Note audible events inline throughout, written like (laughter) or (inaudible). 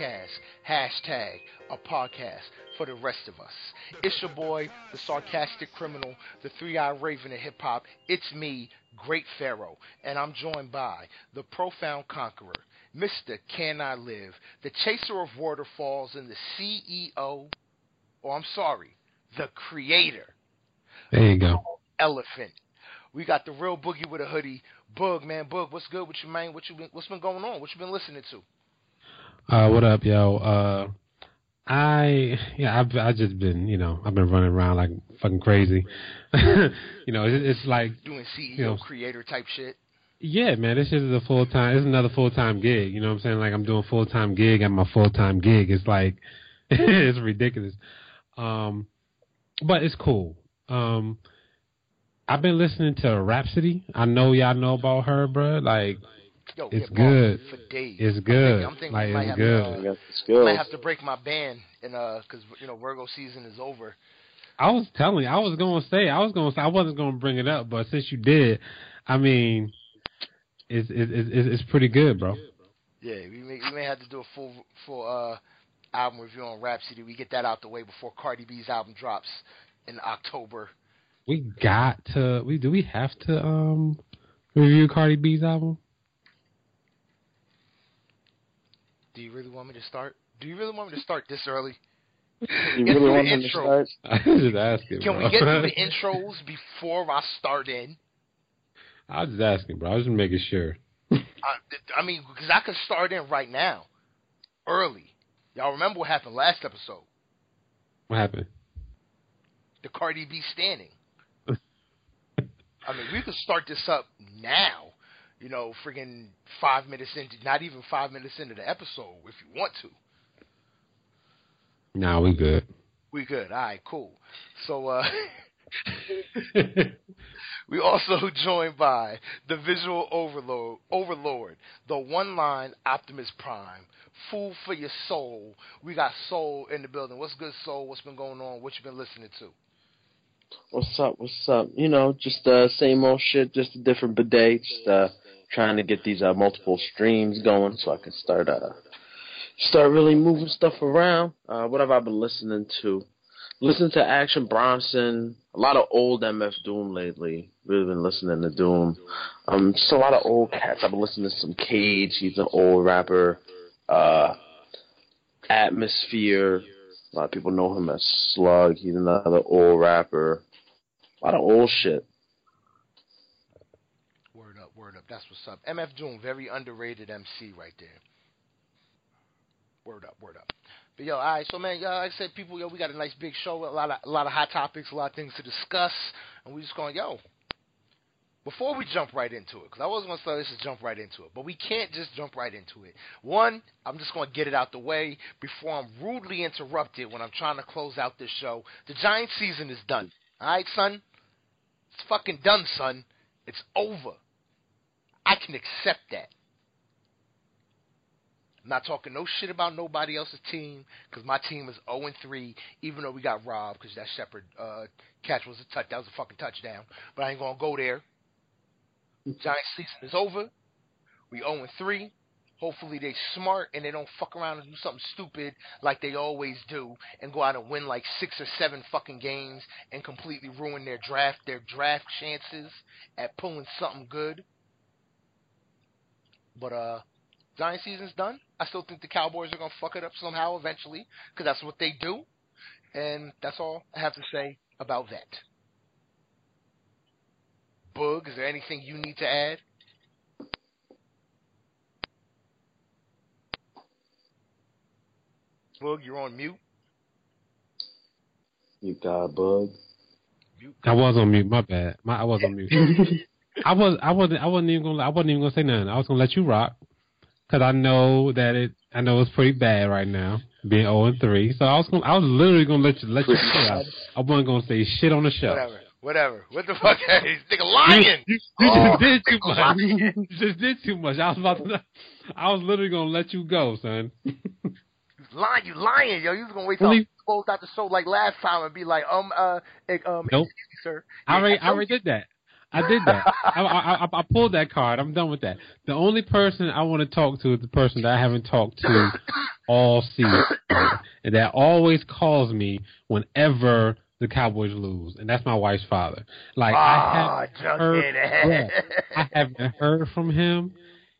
podcast. Hashtag a podcast for the rest of us. It's your boy, the sarcastic criminal, the three eyed raven of hip hop. It's me, Great Pharaoh, and I'm joined by the profound conqueror, Mr. Can I Live, the chaser of waterfalls, and the CEO, or I'm sorry, the creator. There you go. Elephant. We got the real boogie with a hoodie. Bug, man, Bug, what's good with you, man? What you been, what's been going on? What you been listening to? Uh, what up, yo? Uh, I yeah, I've I just been you know I've been running around like fucking crazy. (laughs) you know, it's, it's like Doing CEO, You know, creator type shit. yeah, man, this shit is a full time. It's another full time gig. You know what I'm saying? Like I'm doing full time gig at my full time gig. It's like (laughs) it's ridiculous. Um, but it's cool. Um, I've been listening to Rapsody. I know y'all know about her, bruh. Like Yo, It's yeah, good. For days. it's I'm good. thinking, I'm thinking like might it's have good. To, uh, I got I might have to break my band and uh, cause you know Virgo season is over. I was telling you, I was gonna say, I was gonna say, I wasn't gonna bring it up, but since you did, I mean, it's it's it's, it's pretty good, bro. Yeah, we may we may have to do a full full uh album review on Rapsody. We get that out the way before Cardi B's album drops in October. We got to, we do we have to um review Cardi B's album? Do you really want me to start? Do you really want me to start this early? You Get really want the him to start? (laughs) I was just asking, Can bro. we get through the (laughs) intros before I start in? I was just asking, bro. I was just making sure. I, I mean, because I could start in right now, early. Y'all remember what happened last episode? What happened? The Cardi B standing. I mean, we could start this up now. You know, friggin' five minutes into, not even five minutes into the episode, if you want to. Nah, we good. We good. All right, cool. So, uh, (laughs) (laughs) we also (laughs) joined by the visual overload, overlord, the one-line Optimus Prime, food for your soul. We got Soul in the building. What's good, Soul? What's been going on? What you been listening to? What's up? What's up? You know, just uh, same old shit, just a different bidet. Just uh, trying to get these uh, multiple streams going so I can start uh, start really moving stuff around. Uh, what have I been listening to? Listen to Action Bronson. A lot of old MF Doom lately. Really been listening to Doom. Um, just a lot of old cats. I've been listening to some Cage. He's an old rapper. Uh, Atmosphere. A lot of people know him as Slug. He's another old rapper. A lot of old shit. Word up, word up. That's what's up. MF Doom, very underrated MC right there. Word up, word up. But yo, all right. So man, yo, like I said, people, yo, we got a nice big show. A lot of, a lot of hot topics, a lot of things to discuss, and we just going, yo. Before we jump right into it, because I was to say let's just jump right into it, but we can't just jump right into it. One, I'm just to get it out the way before I'm rudely interrupted when I'm trying to close out this show. The Giants season is done. All right, son. It's fucking done, son. It's over. I can accept that. I'm not talking no shit about nobody else's team because my team is 0 3, even though we got robbed because that Shepard uh, catch was a touch. That was a fucking touchdown. But I ain't gonna go there. Giants season is over. We 0 3. Hopefully they smart and they don't fuck around and do something stupid like they always do and go out and win like six or seven fucking games and completely ruin their draft their draft chances at pulling something good. But uh Giant season's done. I still think the Cowboys are gonna fuck it up somehow eventually because that's what they do, and that's all I have to say about that. Boog, is there anything you need to add? Boog, you're on mute. You got a bug. I was on mute. My bad. My I was on mute. (laughs) I was I wasn't I wasn't even gonna I wasn't even gonna say nothing. I was gonna let you rock because I know that it I know it's pretty bad right now being zero and three. So I was gonna I was literally gonna let you let you (laughs) say I, I wasn't gonna say shit on the show. Whatever. Whatever. What the fuck? (laughs) Hey, nigga lying. You, you Oh, just did too much. lying. (laughs) You just did too much. I was about to. I was literally gonna let you go, son. you lying. You lying, yo. You was gonna wait till I Really? closed out the show like last time and be like, um, uh, eh, um, Nope. excuse me, sir. I already I already did that. I did that. I, I, I, I pulled that card. I'm done with that. The only person I want to talk to is the person that I haven't talked to all season, and that always calls me whenever the Cowboys lose, and that's my wife's father. Like I Ah, haven't heard, Junkhead. I haven't heard from him.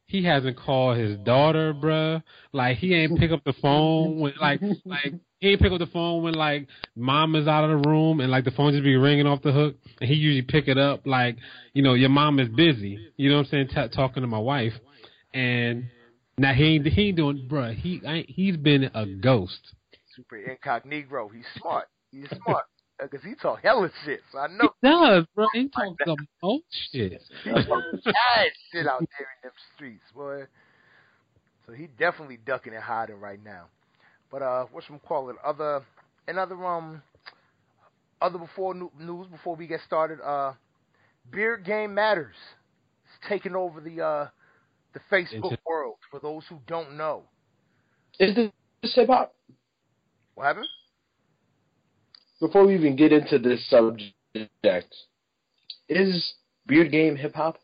He hasn't called his daughter, bruh. Like he ain't pick up the phone when like like he ain't pick up the phone when like mom is out of the room and like the phone just be ringing off the hook and he usually pick it up like you know your mom is busy. You know what I'm saying? T- talking to my wife and now he ain't he ain't doing bruh. He I, he's been a ghost. Super incognito. He's smart. He's smart. (laughs) Because he talk hella shit. So I know He does, bro. He talks the most shit. (laughs) he bad shit out there in them streets, boy. So he definitely ducking and hiding right now. But uh, what's some call it? Other another um, other before news before we get started. Uh, beard game matters. It's taking over the uh, the Facebook world. For those who don't know, Is this hip hop? what happened? Before we even get into this subject, is beard game hip hop?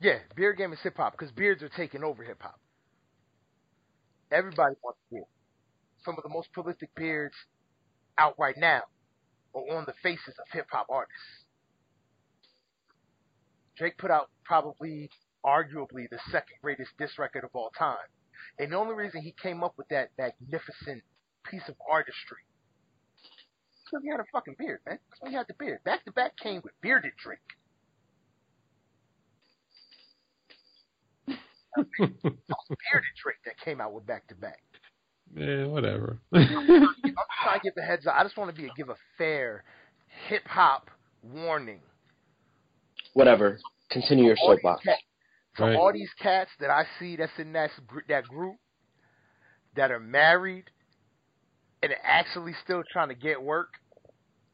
Yeah, beard game is hip hop because beards are taking over hip hop. Everybody wants a beard. Some of the most prolific beards out right now are on the faces of hip hop artists. Drake put out probably, arguably, the second greatest diss record of all time. And the only reason he came up with that magnificent piece of artistry because he had a fucking beard, man. That's why he had the beard. Back to back came with bearded Drake. Bearded Drake that came out with back to back. Yeah, whatever. (laughs) I'm trying to give a heads up. I just want to be a, give a fair hip hop warning. Whatever. Continue your soapbox. cats- For Right. all these cats that I see that's in that gr- that group that are married and are actually still trying to get work.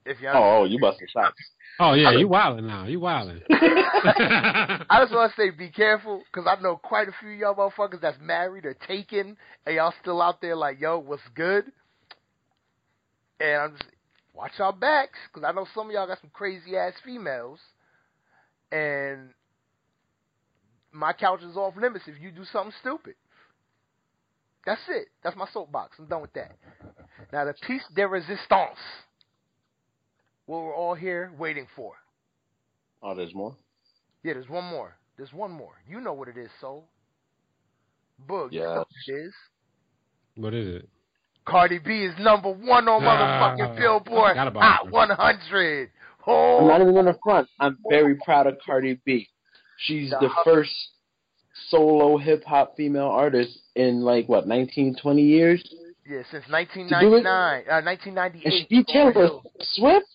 If you Oh, oh, you busting shots. oh yeah, you wilding now. You wilding. (laughs) (laughs) I just want to say be careful because I know quite a few of y'all motherfuckers that's married or taken, and y'all still out there like, yo, what's good? And I'm just watch y'all backs because I know some of y'all got some crazy ass females, and my couch is off limits if you do something stupid. That's it. That's my soapbox. I'm done with that. Now the piece de resistance, what we're all here waiting for. Oh, there's more. Yeah, there's one more. There's one more. You know what it is, Soul. Boog, you know what it is. what is it? Cardi B is number one on Ah, motherfucking Billboard forgot about Hot her. 100. I'm Oh, not even on the front. I'm very proud of Cardi B. She's the first solo hip hop female artist in like what 19, 20 years, yeah, since 1999, uh, 1998. and she beat Taylor Swift.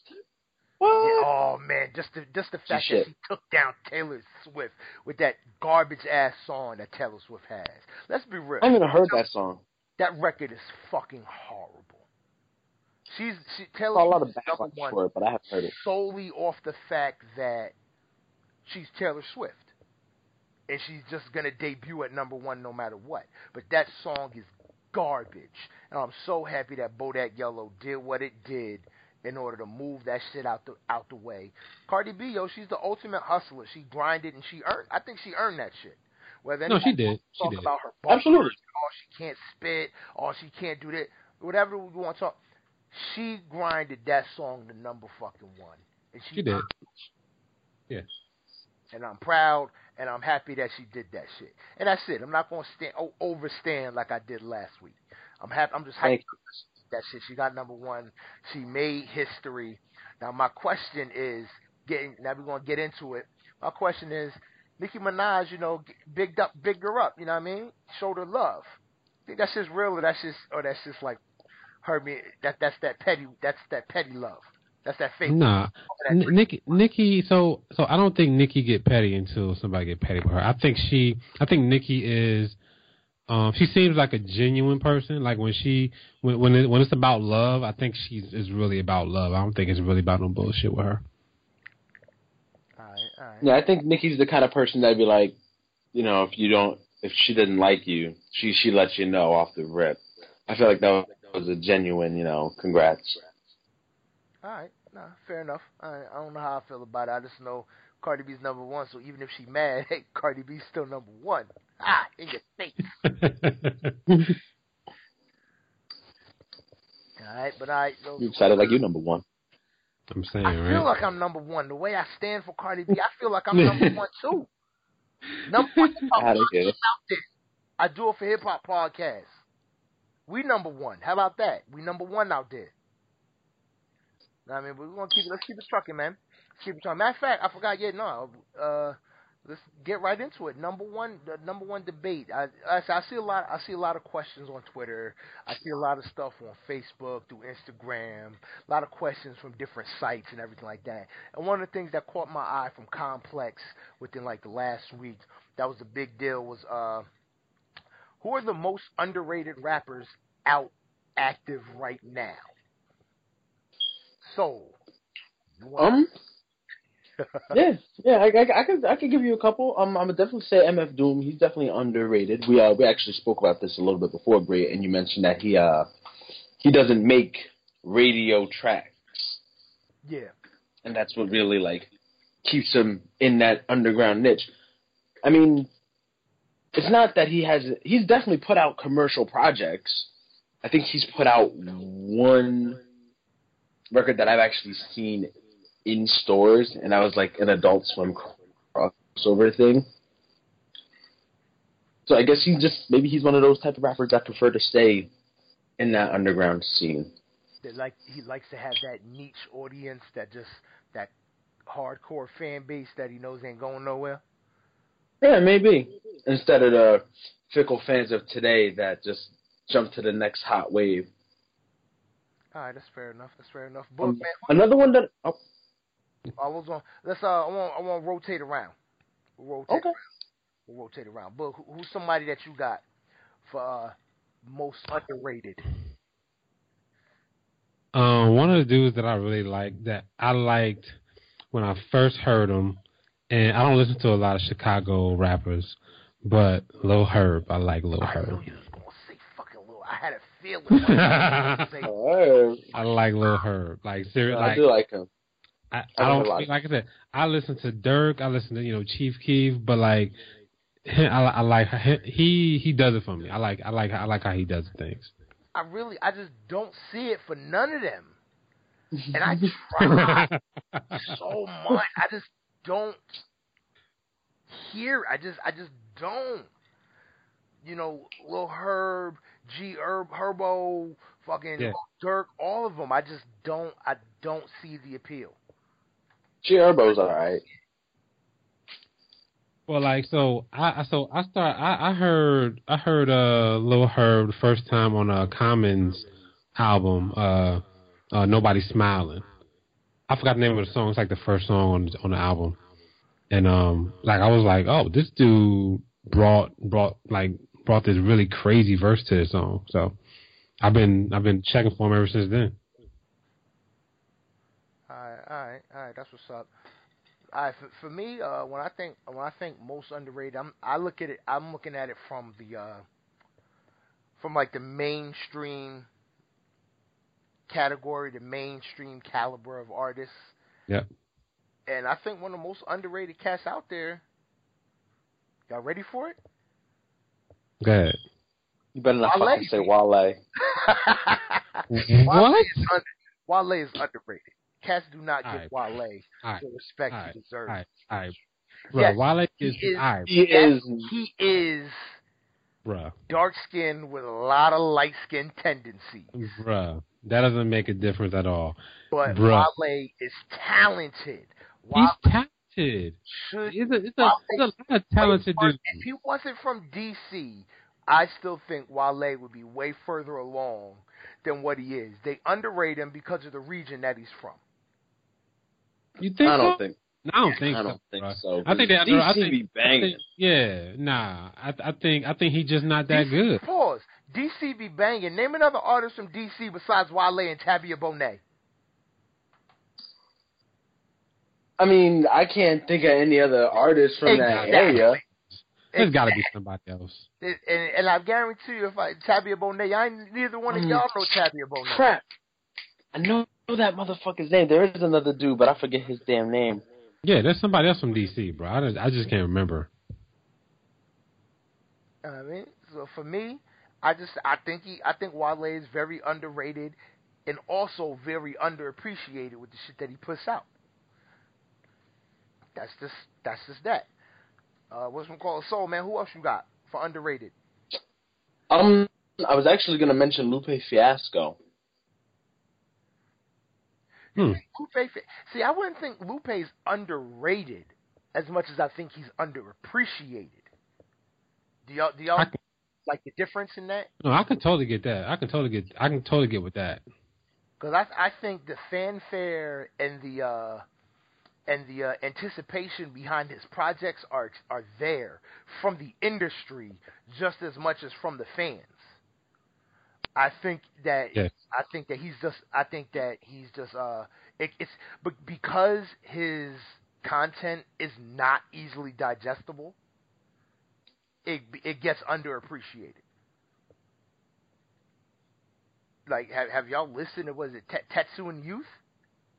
What? Oh man, just the just the fact that shit. she took down Taylor Swift with that garbage ass song that Taylor Swift has. Let's be real. I haven't even heard that song. that record is fucking horrible. She's she Taylor saw a lot of Swift number backlash one for it, but I haven't heard it. solely off the fact that she's Taylor Swift. And she's just gonna debut at number one no matter what. But that song is garbage. And I'm so happy that Bodak Yellow did what it did in order to move that shit out the out the way. Cardi B, yo, she's the ultimate hustler. She grinded and she earned I think she earned that shit. Whether No, she anybody did. She talk did. about her bars, Absolutely. oh she can't spit, or she can't do that, whatever we want to talk. She grinded that song to number fucking one, and she, She did. earned it. And I'm proud, and I'm happy that she did that shit. And that's it. I'm not gonna stand oh, overstand like I did last week. I'm happy. I'm just happy Thank that shit. She got number one. She made history. Now my question is getting. Now we're gonna get into it. My question is, Nicki Minaj, you know, bigged up, bigged her up. You know what I mean? Showed her love. I Think that's just real, or that's just, or that's just like her me. That that's that petty. That's that petty love. That's that fake. Nah, that N- drink. Nikki, Nikki. So, so I don't think Nikki get petty until somebody get petty with her. I think she, I think Nikki is. Um, she seems like a genuine person. Like when she, when when, it, when it's about love, I think she's is really about love. I don't think it's really about no bullshit with her. All right, all right. Yeah, I think Nikki's the kind of person that'd be like, you know, if you don't, if she didn't like you, she she lets you know off the rip. I feel like that was that was a genuine, you know, congrats. All right. nah, fair enough. I, I don't know how I feel about it. I just know Cardi B's number one, so even if she mad, hey, (laughs) Cardi B's still number one. Ah, in your face. (laughs) All right, but I. So, You sounded like you're number one. I'm saying, I feel like I'm number one. The way I stand for Cardi B, I feel like I'm number (laughs) one too. Number one hip hop Outta here. podcast out there. I do it for hip hop podcast. We number one. How about that? We number one out there. I mean, we're gonna keep it. Let's keep it trucking, man. Keep it trucking. Matter of fact, I forgot. Yeah, no. Uh, let's get right into it. Number one, the number one debate. I, I, I see a lot. I see a lot of questions on Twitter. I see a lot of stuff on Facebook, through Instagram. A lot of questions from different sites and everything like that. And one of the things that caught my eye from Complex within like the last week, that was the big deal. Was uh, who are the most underrated rappers out active right now? So, Um. (laughs) yeah, yeah, I, I, I could I could give you a couple. Um, I would definitely say MF Doom. He's definitely underrated. We uh we actually spoke about this a little bit before, Great, and you mentioned that he uh he doesn't make radio tracks, yeah, and that's what really like keeps him in that underground niche. I mean, it's not that he has. He's definitely put out commercial projects. I think he's put out one record that I've actually seen in stores, and I was like an Adult Swim crossover thing. So I guess he just maybe he's one of those type of rappers that prefer to stay in that underground scene. that like he likes to have that niche audience that just that hardcore fan base that he knows ain't going nowhere. Yeah, maybe instead of the fickle fans of today that just jump to the next hot wave. All right, that's fair enough. That's fair enough. But Um, another one that oh, I was on. Let's uh, I want I want to rotate around. We'll rotate. okay. Around. We'll rotate around. But who, who's somebody that you got for uh, most underrated? Um, one of the dudes that I really like that I liked when I first heard him, and I don't listen to a lot of Chicago rappers, but Lil Herb, I like Lil I knew Herb. you was gonna say fucking little. I had a feeling. when you (laughs) say- I like Lil Herb. Like seriously, I like do like him. I, I I like a don't lot. like I said. I listen to Dirk. I listen to you know Chief Keef, but like I, I like he he does it for me. I like I like I like how he does things. I really, I just don't see it for none of them. And I (laughs) try so much. I just don't hear. I just, I just don't. You know, Lil Herb, G Herb, Herbo, fucking Yeah. Dirk, all of them. I just don't. I don't see the appeal. G Herbo's alright. Well, like so, I so I start. I, I heard I heard uh Lil Herb the first time on a Common's album. Uh, uh, Nobody Smiling. I forgot the name of the song. It's like the first song on on the album, and um, like I was like, oh, this dude brought brought like brought this really crazy verse to the song. So I've been I've been checking for him ever since then. All right, all right. That's what's up. All right, for, for me, uh, when I think when I think most underrated, I'm I look at it. I'm looking at it from the uh, from like the mainstream category, the mainstream caliber of artists. Yep. And I think one of the most underrated cats out there. Y'all ready for it? Go ahead. You better not Wale. fucking say Wale. (laughs) Wale What? is, under, Wale is underrated. Cats do not give All Wale All right. the respect All he deserves. All right. All right. Bro, Yes, Wale he is, is- all right, He Yes, is he is bruh. dark skinned with a lot of light skin tendencies. Bruh, that doesn't make a difference at all. But Bruh. Wale is talented. Wale He's talented. should It's a, it's a, it's a lot of talented way fur- dudes. If he wasn't from DC, I still think Wale would be way further along than what he is. They underrate him because of the region that he's from. You think I don't so? think I don't think I so. don't think bruh. so. I think that. under. I think, be I banging. think- yeah, nah. I, I think I think he's just not that DC good. Pause. DC be banging. Name another artist from DC besides Wale and Tabi Bonney. I mean, I can't think of any other artists from that area. There's got to be somebody else. And, and, and I guarantee you, if I Tabi Bonney, I ain't, neither one of Mm. y'all know Tabi Bonney. Crap. I know that motherfucker's name. There is another dude, but I forget his damn name. Yeah, there's somebody else from DC, bro. I, just, I just can't remember. I mean, so for me, I just I think he I think Wale is very underrated and also very underappreciated with the shit that he puts out. That's just that's just that. Uh, what's one called Soul Man? Who else you got for underrated? Um, I was actually gonna mention Lupe Fiasco. Hmm. Lupe, see, I wouldn't think Lupe's underrated as much as I think he's underappreciated. Do y'all do y'all can- like the difference in that? No, I can totally get that. I can totally get. I can totally get with that. Because I I think the fanfare and the uh, and the uh, anticipation behind his projects are are there from the industry just as much as from the fans. I think that Yes. I think that he's just I think that he's just uh it, it's but because his content is not easily digestible, it it gets underappreciated. Like have have y'all listened to was it Te- Tetsuo and Youth?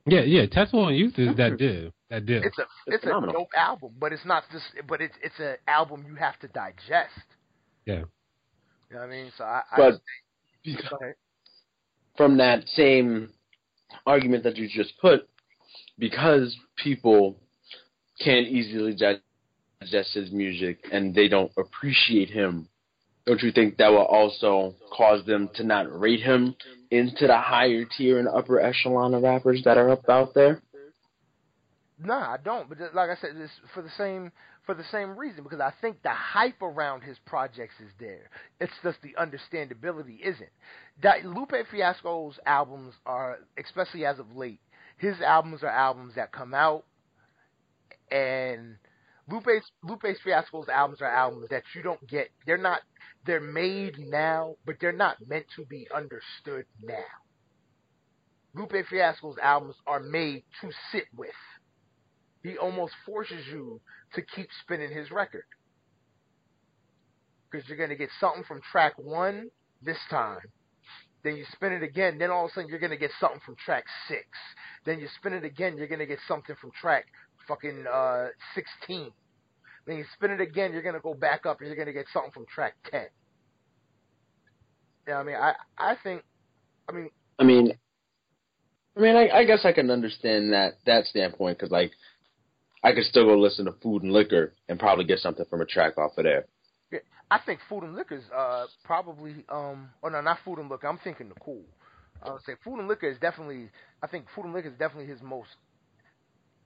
Yeah, yeah. Tetsuo and Youth is that deal. That deal. It's a It's it's a phenomenal. dope album, but it's not just but it's it's an album you have to digest. Yeah. You know what I mean? So I, I But go ahead. From that same argument that you just put, because people can't easily digest his music and they don't appreciate him, don't you think that will also cause them to not rate him into the higher tier and upper echelon of rappers that are up out there? Nah, I don't. But like I said, it's for the same for the same reason because I think the hype around his projects is there. It's just the understandability isn't. That Lupe Fiasco's albums are, especially as of late, his albums are albums that come out, and Lupe's Lupe Fiasco's albums are albums that you don't get. They're not. They're made now, but they're not meant to be understood now. Lupe Fiasco's albums are made to sit with he almost forces you to keep spinning his record. Because you're going to get something from track one this time. Then you spin it again. Then all of a sudden you're going to get something from track six. Then you spin it again. You're going to get something from track fucking uh, 16. Then you spin it again. You're going to go back up and you're going to get something from track 10. Yeah, I mean, I I think, I mean, I mean, I mean, I, I guess I can understand that that standpoint because, like, I could still go listen to Food and Liquor and probably get something from a track off of there. I think Food and Liquor's uh probably um oh no not Food and Liquor I'm thinking the Cool. I would say Food and Liquor is definitely I think Food and Liquor is definitely his most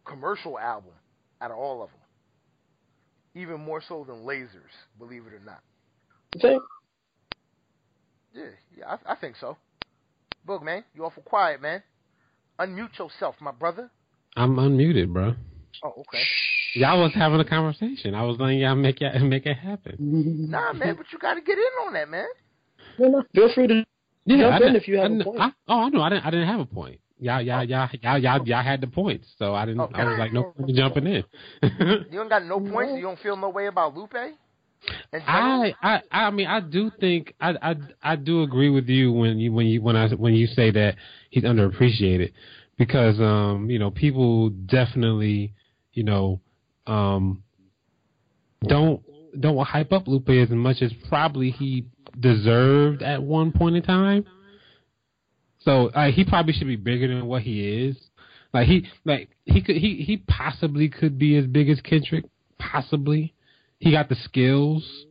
commercial album out of all of them. Even more so than Lasers, believe it or not. You think? Yeah, yeah, I, I think so. Boog man, you awful quiet man. Unmute yourself, my brother. I'm unmuted, bro. Oh, okay. Y'all was having a conversation. I was letting y'all make it make it happen. Mm-hmm. Nah, man, but you got to get in on that, man. No, no. Feel free to Yeah, Jump I in didn't- if you have I a point. I, oh, I know. I didn't. I didn't have a point. Y'all, y'all, y'all, y'all, y'all, y'all had the points, so I didn't. I was like, no point in jumping in. You don't got no (laughs) points. You don't feel no way about Lupe. In? I, I, I mean, I do think I, I, I do agree with you when you when you when I when you say that he's underappreciated because um you know people definitely you know um don't don't hype up Lupe as much as probably he deserved at one point in time. So uh, he probably should be bigger than what he is. Like he like he could he he possibly could be as big as Kendrick, possibly. He got the skills,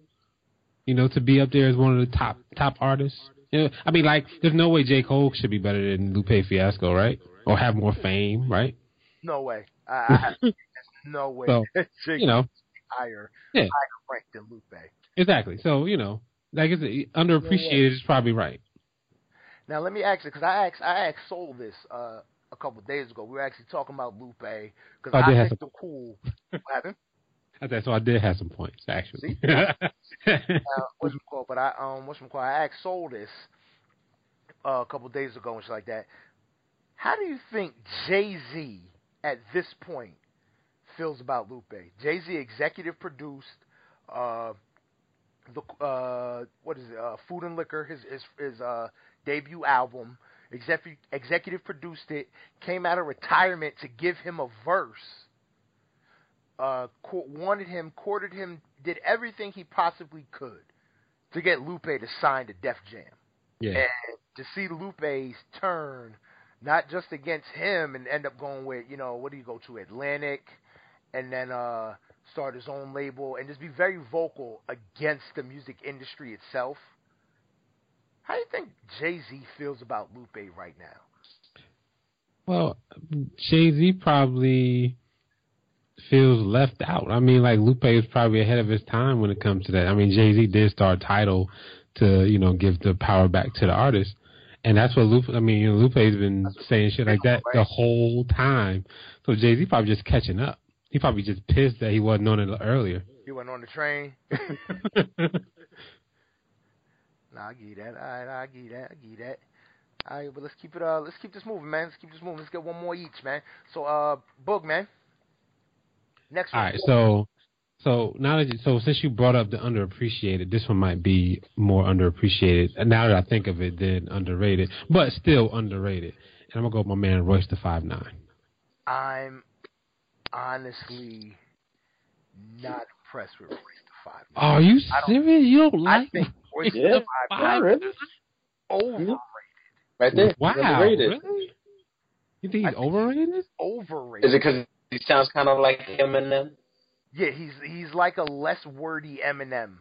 you know, to be up there as one of the top top artists. You know, I mean, like, there's no way J Cole should be better than Lupe Fiasco, right? Or have more fame, right? No way. I, I, there's (laughs) no way. So, (laughs) You know, higher, Yeah. higher ranked than Lupe. exactly. So you know, like it's underappreciated is probably right. Now let me ask you because I asked I asked Soul this uh, a couple of days ago. We were actually talking about Lupe because I I, think the cool. What happened? Okay, so I did have some points actually. (laughs) Uh, what's called? But I um what's called? I asked Soul this uh, a couple of days ago and shit like that. How do you think Jay Z at this point feels about Lupe? Jay Z executive produced uh, the uh, what is it? Uh, Food and Liquor, his his, his uh, debut album. executive executive produced it, came out of retirement to give him a verse. Uh, wanted him, courted him, did everything he possibly could to get Lupe to sign to Def Jam. Yeah. And to see Lupe's turn, not just against him, and end up going with, you know, what do you go to, Atlantic, and then uh, start his own label, and just be very vocal against the music industry itself. How do you think Jay Z feels about Lupe right now? Well, Jay Z probably feels left out. I mean, like Lupe is probably ahead of his time when it comes to that. I mean, Jay Z did start title to you know give the power back to the artist, and that's what Lupe. I mean, you know, Lupe's been saying shit like that the whole time. So Jay Z probably just catching up. He probably just pissed that he wasn't on it earlier. He went on the train. (laughs) nah, I get that. All right, I get that. I get that. All right, but let's keep it. Uh, let's keep this moving, man. Let's keep this moving. Let's get one more each, man. So, uh, Boog, man. Next All one. right, so so now that you, so since you brought up the underappreciated, this one might be more underappreciated. Now that I think of it, than underrated, but still underrated. And I'm gonna go with my man Royce the Five Nine. I'm honestly not impressed with Royce the Five. Oh, are you I don't- serious? You don't I like think Royce Yeah. the Five Yeah, really? overrated. Right there. Wow, really? You think I he's think- overrated? Overrated. Is it because he sounds kind of like Eminem? Yeah, he's he's like a less wordy Eminem.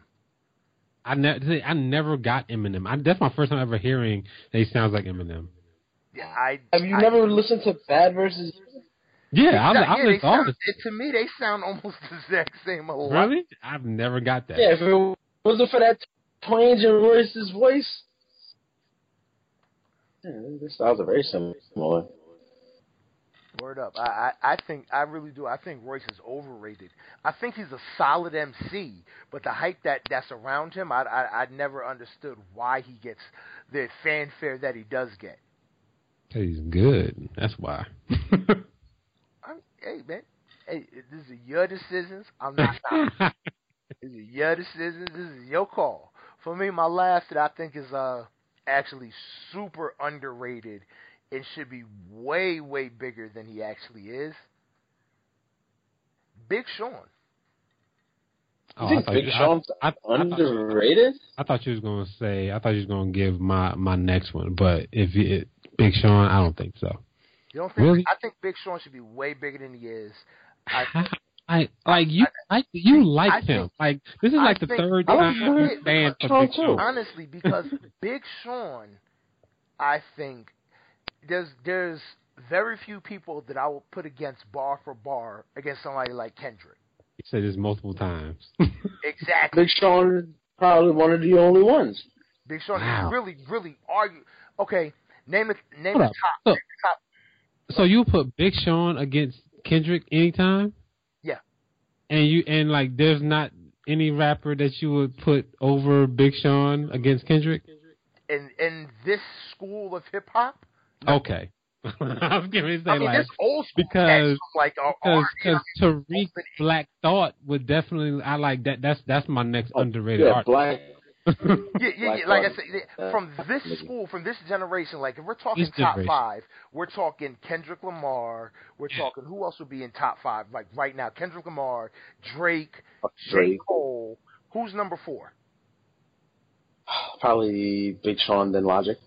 I never, I never got Eminem. I, that's my first time ever hearing that he sounds like Eminem. Yeah, I Have you I- never listened to Bad versus? Yeah, I, Yeah, I, I they listen to all sound, it- to me, they sound almost (laughs) the exact same. A lot. Really? I've never got that. Yeah, if it wasn't for that twinge in Royce's voice, yeah, this sounds very similar. Word up. I, I I think I really do. I think Royce is overrated. I think he's a solid MC, but the hype that that's around him, I I, I never understood why he gets the fanfare that he does get. He's good. That's why. (laughs) Hey man, hey, this is your decisions. I'm not. (laughs) knocking. This is your decisions. This is your call. For me, my last that I think is uh actually super underrated and should be way way bigger than he actually is. Big Sean. Oh, you think I thought Big you- Sean's I, I, underrated? I thought you was gonna say. I thought you was gonna give my my next one, but if it, Big Sean, I don't think so. You don't think? Really? I think Big Sean should be way bigger than he is. I, I like you like you like I him. think- like this is I like the think- third I time like you're saying for Sean Big too. Sean. honestly, because (laughs) Big Sean, I think there's there's very few people that I will put against bar for bar against somebody like Kendrick. He said this multiple times. (laughs) Exactly. Big Sean is probably one of the only ones. Big Sean Wow. is really really argue. Okay, name it. name Hold the top. So- name the top. so you put Big Sean against Kendrick anytime? Yeah. And you and like there's not any rapper that you would put over Big Sean against Kendrick? In in this school of hip hop, Okay. (laughs) I was gonna say I mean like old because- like because are because Tariq Black Thought would definitely I like that. That's that's my next oh, underrated yeah, artist. Black. (laughs) Yeah, yeah, yeah. Like I said, from this school, from this generation, like if we're talking This top generation. five, we're talking Kendrick Lamar. We're talking who else would be in top five? Like right now, Kendrick Lamar, Drake, J. Cole. Who's number four? Probably Big Sean then Logic.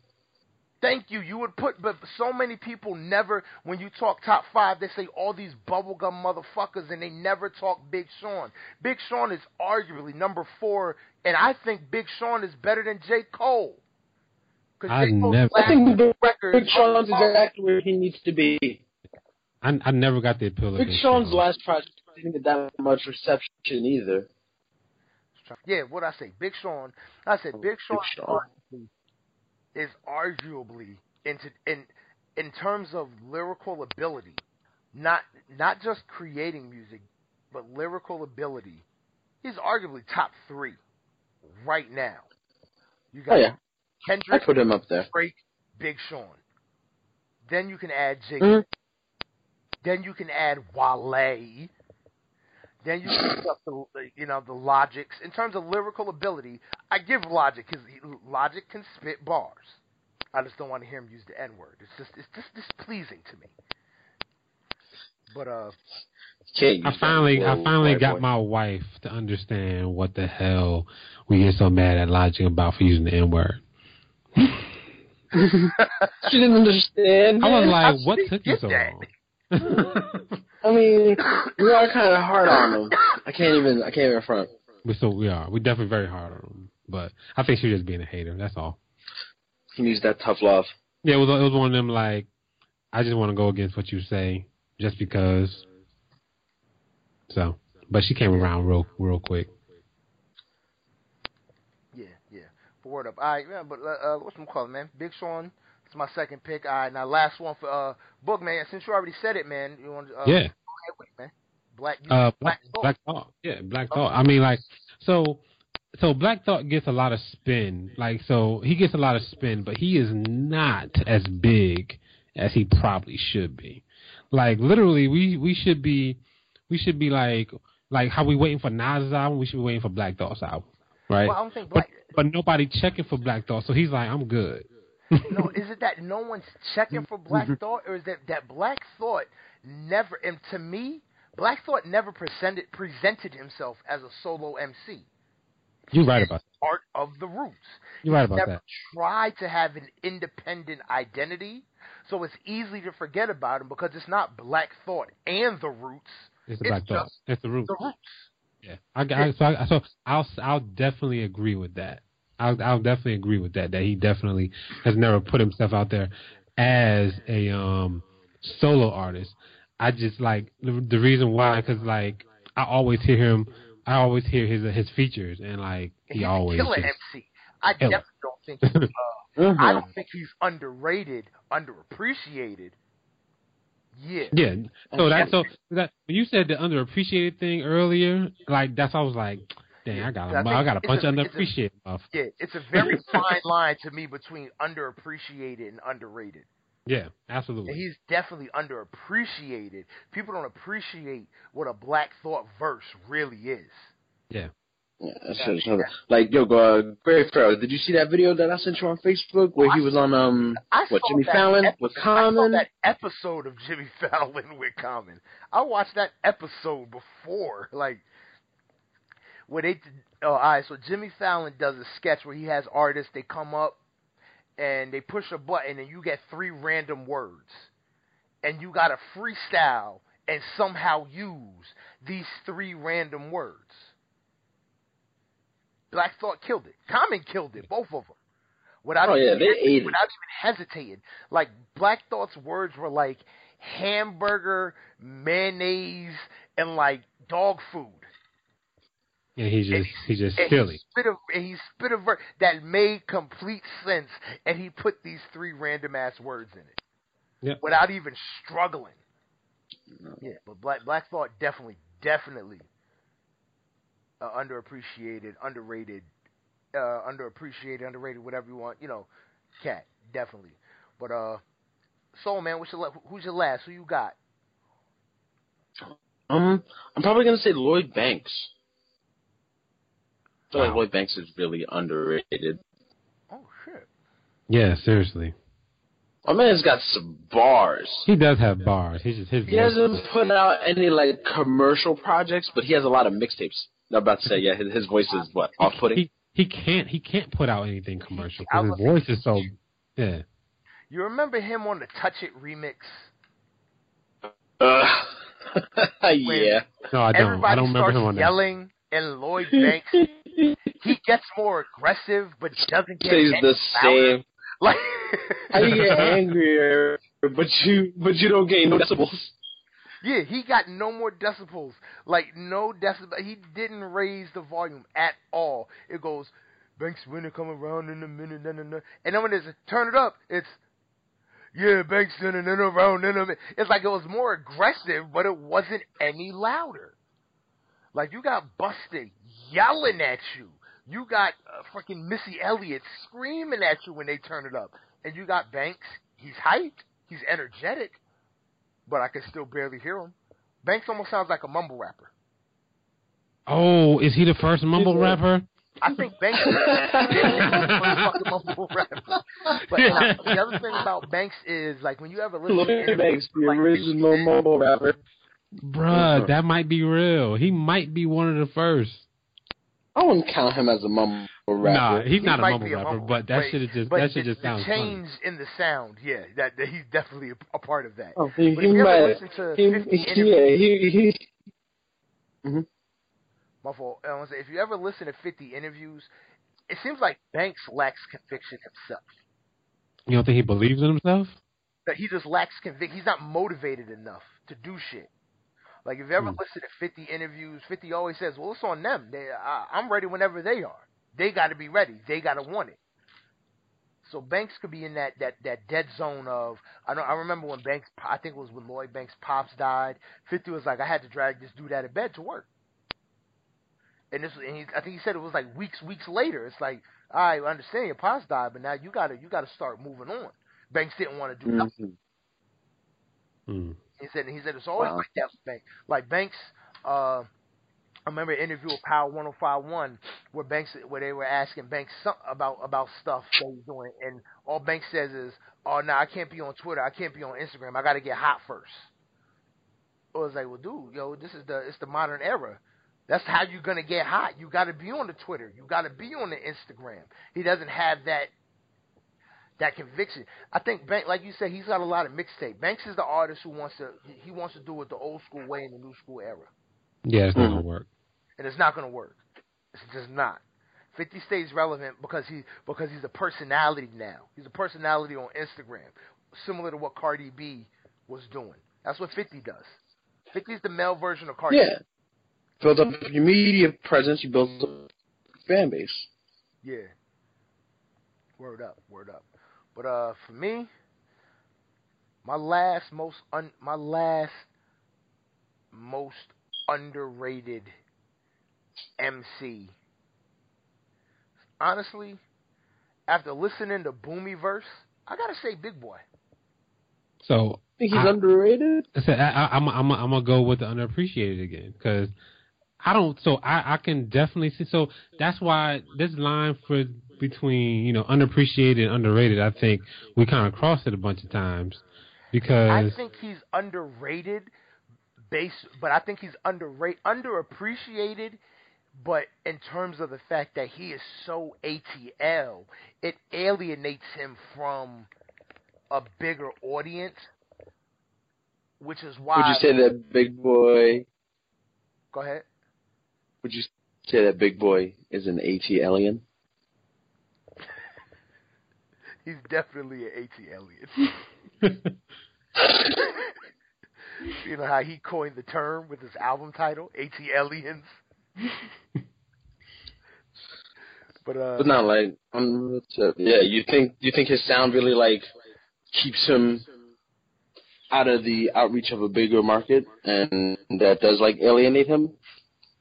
Thank you. You would put, but so many people never, when you talk top five, they say all these bubblegum motherfuckers, and they never talk Big Sean. Big Sean is arguably number four, and I think Big Sean is better than J. Cole. 'Cause I J. Cole's never- I think last Big, record- Big Sean's exactly where he needs to be. I I never got the appeal of Big Big Sean's Sean. last project didn't get that much reception either. Yeah, what I say, Big Sean. I said Big Sean, Big Sean. Is arguably into in in terms of lyrical ability, not not just creating music, but lyrical ability. He's arguably top three right now. You got Oh yeah, I put him up there. Drake, Big Sean. Then you can add Jay. Mhm. Then you can add Wale. Then you can pick up the you know the Logics in terms of lyrical ability. I give Logic because Logic can spit bars. I just don't want to hear him use the N word. It's just it's just displeasing to me. But uh, I finally, I finally got boy. my wife to understand what the hell we get so mad at Logic about for using the N word. (laughs) She didn't understand. I was like, I what took you so that. long? (laughs) (laughs) I mean, we are kind of hard on them. I can't even. I can't even front. we so we are. We definitely very hard on them. But I think she's just being a hater. That's all. He needs that tough love. Yeah, it was it was one of them like, I just want to go against what you say just because. So, but she came around real real quick. yeah, yeah. But word up. All right, yeah. But uh, uh, what's some call man? Big Sean. It's my second pick. All right, now last one for uh Boog, man. Since you already said it, man. You want? Uh, Yeah. go ahead with it, man. Black. Uh, Black. Black, Thought. Black Thought. Yeah, Black Thought. I mean, like, so, so Black Thought gets a lot of spin. Like, so he gets a lot of spin, but he is not as big as he probably should be. Like, literally, we we should be, we should be like, like how we waiting for Nas' album, we should be waiting for Black Thought's album, right? Well, I don't think but but nobody checking for Black Thought, so he's like, I'm good. No, is it that no one's checking for Black Mm-hmm. Thought, or is it that Black Thought never? And to me, Black Thought never presented presented himself as a solo MC. You're right about that. Part of the roots. You're right about never that. tried to have an independent identity, so it's easy to forget about him because it's not Black Thought and the Roots. It's the It's Black Thought. It's the root. The Roots. Yeah, I, I so I, so I'll I'll definitely agree with that. I'll I'll definitely agree with that. That he definitely has never put himself out there as a um solo artist. I just like the, the reason why because like I always hear him. I always hear his his features and like he He's always a killer just, MC. I killer. definitely don't think. He's, uh, (laughs) I Mhm. don't think he's underrated, underappreciated. Yeah. yeah. So that so that when you said the underappreciated thing earlier, like that's I was like, dang, I got a, I I got a it's bunch a- of it's a- underappreciated stuff. Yeah, it's a (laughs) very fine line to me between underappreciated and underrated. Yeah, And absolutely. he's definitely underappreciated. People don't appreciate what a Black Thought verse really is. Yeah. Yeah, that's just another- like yo, uh, Great Pharaoh. Did you see that video that I sent you on Facebook where he was on um I what saw Jimmy that Fallon epi- with I saw Common? that episode of Jimmy (laughs) Fallon with Common. I watched that episode before, like where they. Oh, all right. So Jimmy Fallon does a sketch where he has artists. They come up and they push a button, and you get three random words, and you got to freestyle and somehow use these three random words. Black Thought killed it. Common killed it. Both of them. Without Oh, yeah, even, it. without even hesitating. Like Black Thought's words were like hamburger, mayonnaise, and like dog food. And he's And just he's just And silly. he spit a and he spit a ver- that made complete sense, and he put these three random ass words in it. Yep. Without even struggling. Yeah, but Black Black Thought definitely, definitely uh, underappreciated, underrated, uh, underappreciated, underrated, whatever you want. You know, cat definitely. But uh, Soul Man, what's your la- who's your last? Who you got? Um, I'm probably gonna say Lloyd Banks. I feel like Wow. Lloyd Banks is really underrated. Oh shit. Yeah, seriously. My man's got some bars. He does have bars. He's just his He hasn't put out any like commercial projects, but he has a lot of mixtapes. I'm about to say, yeah, his, his voice is what off-putting. He he can't he can't put out anything commercial because his voice is so yeah. You remember him on the Touch It remix? Uh, (laughs) yeah. No, I don't. Everybody I don't remember starts him on that. yelling, and Lloyd Banks he gets more aggressive, but doesn't get Stays any the louder. same. Like How you get angrier, but you but you don't gain no decibels. Yeah, he got no more decibels. Like no decibel. He didn't raise the volume at all. It goes, Banks winner come around in a minute, nah, nah, nah. and then when it's turn it up, it's yeah, Banks in and then around in a minute. It's like it was more aggressive, but it wasn't any louder. Like you got Buster yelling at you. You got uh, fucking Missy Elliott screaming at you when they turn it up, and you got Banks. He's hyped. He's energetic but I can still barely hear him. Banks almost sounds like a mumble rapper. Oh, is he the first mumble He's a- rapper? I think Banks is the (laughs) first fucking mumble rapper. But uh, the other thing about Banks is like when you ever listen Look to at Banks, the like, original mumble rapper. Bruh, that might be real. He might be one of the first. I wouldn't count him as a mumble rapper. Nah, he's he not a mumble be a rapper, but that should have just but that should just the sound change in the sound, yeah, that, that he's definitely a, a part of that. Oh, he, But he if you ever might. listen to He, 50 he, interviews, yeah, he, he. Mm-hmm. my fault. I wanna say, if you ever listen to 50 interviews, it seems like Banks lacks conviction himself. You don't think he believes in himself? That he just lacks conviction. He's not motivated enough to do shit. Like if you ever Hmm. listen to 50 interviews, 50 always says, "Well, it's on them. They, I, I'm ready whenever they are. They got to be ready. They got to want it." So Banks could be in that that that dead zone of I know I remember when Banks I think it was when Lloyd Banks pops died. 50 was like I had to drag this dude out of bed to work. And this and he, I think he said it was like weeks weeks later. It's like I understand your pops died, but now you got to you got to start moving on. Banks didn't want to do nothing. Mhm. Mm. He said he said it's always Wow. like that with Banks. Like Banks, uh, I remember an interview with Power 105.1 where Banks where they were asking Banks some, about about stuff that he's doing, and all Banks says is, "Oh no, I can't be on Twitter. I can't be on Instagram. I got to get hot first. I was like, "Well, dude, yo, this is the it's the modern era." That's how you're gonna get hot. You got to be on the Twitter. You got to be on the Instagram. He doesn't have that that conviction. I think Bank, like you said, he's got a lot of mixtape. Banks is the artist who wants to he- he wants to do it the old school way in the new school era, Yeah, it's not Mhm. gonna work. and it's not going to work. It's just not. Fifty stays relevant because he because he's a personality now. He's a personality on Instagram, similar to what Cardi B was doing. That's what Fifty does. 50 is the male version of Cardi. Yeah. Build up your media presence, you build up a fan base. Yeah. Word up, word up. But uh, for me, my last most un, my last most underrated MC. Honestly, after listening to Boomiverse, I gotta say Big Boi. So Think he's I- underrated? I said I, I, I'm I'm I'm gonna go with the underappreciated again because I don't. So I I can definitely see. So that's why this line for between you know unappreciated and underrated. I think we kind of crossed it a bunch of times because I think he's underrated, base, but I think he's underrated, underappreciated. But in terms of the fact that he is so ATL, it alienates him from a bigger audience, which is why. Would you say that Big Boi? Go ahead. Would you say that Big Boi is an ATLien? He's definitely an AT alien. (laughs) (laughs) you know how he coined the term with his album title, AT aliens. (laughs) but uh, But not like um, yeah. You think you think his sound really like keeps him out of the outreach of a bigger market, and that does like alienate him?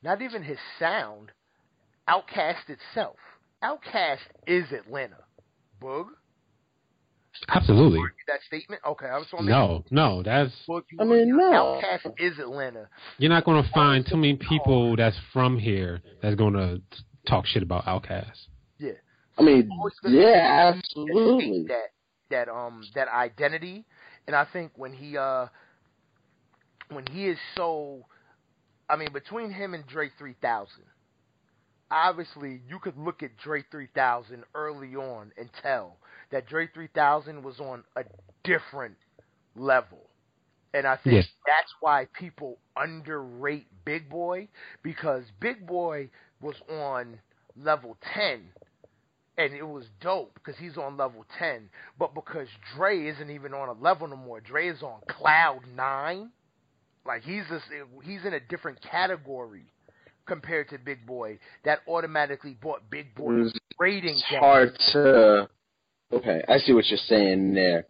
Not even his sound, Outkast itself. Outkast is Atlanta. Boog, absolutely that statement. Okay, I was on no no that's Boog, I mean, no. Outkast is Atlanta. you're not gonna find too many people that's from here that's gonna talk shit about Outkast. Yeah. I mean, yeah, absolutely. that that um that identity and I think when he uh when he is so I mean between him and Dre 3000 obviously you could look at Dre 3000 early on and tell that Dre 3000 was on a different level. And I think Yes. that's why people underrate Big Boi because Big Boi was on level 10 and it was dope because he's on level 10 but because Dre isn't even on a level no more Dre is on cloud 9 like he's just he's in a different category compared to Big Boi that automatically brought Big Boi's It's ratings down. hard to. Okay, I see what you're saying there.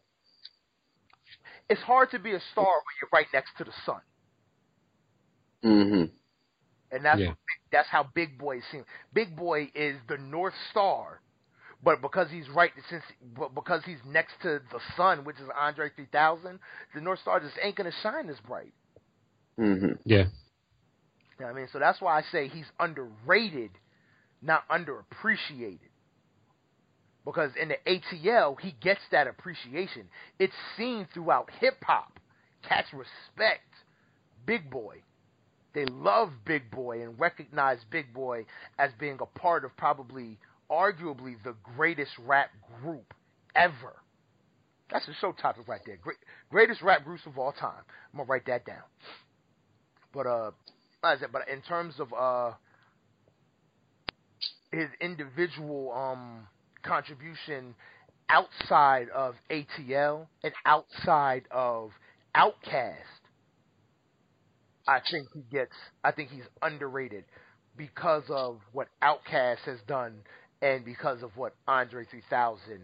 It's hard to be a star when you're right next to the sun. Mm-hmm. And that's Yeah. what, that's how Big Boi seems. Big Boi is the North Star, but because he's right since but because he's next to the sun, which is Andre 3000, the North Star just ain't gonna shine as bright. Hmm Yeah. You know what I mean? So that's why I say he's underrated, not underappreciated. because in the ATL he gets that appreciation. It's seen throughout hip hop. Cats respect Big Boi. They love Big Boi and recognize Big Boi as being a part of probably, arguably, the greatest rap group ever. That's the show topic right there. Great, greatest rap groups of all time. I'm gonna write that down. But uh, like I said, but in terms of uh, his individual um contribution outside of ATL and outside of Outkast, I think he gets. I think he's underrated because of what Outkast has done and because of what Andre 3000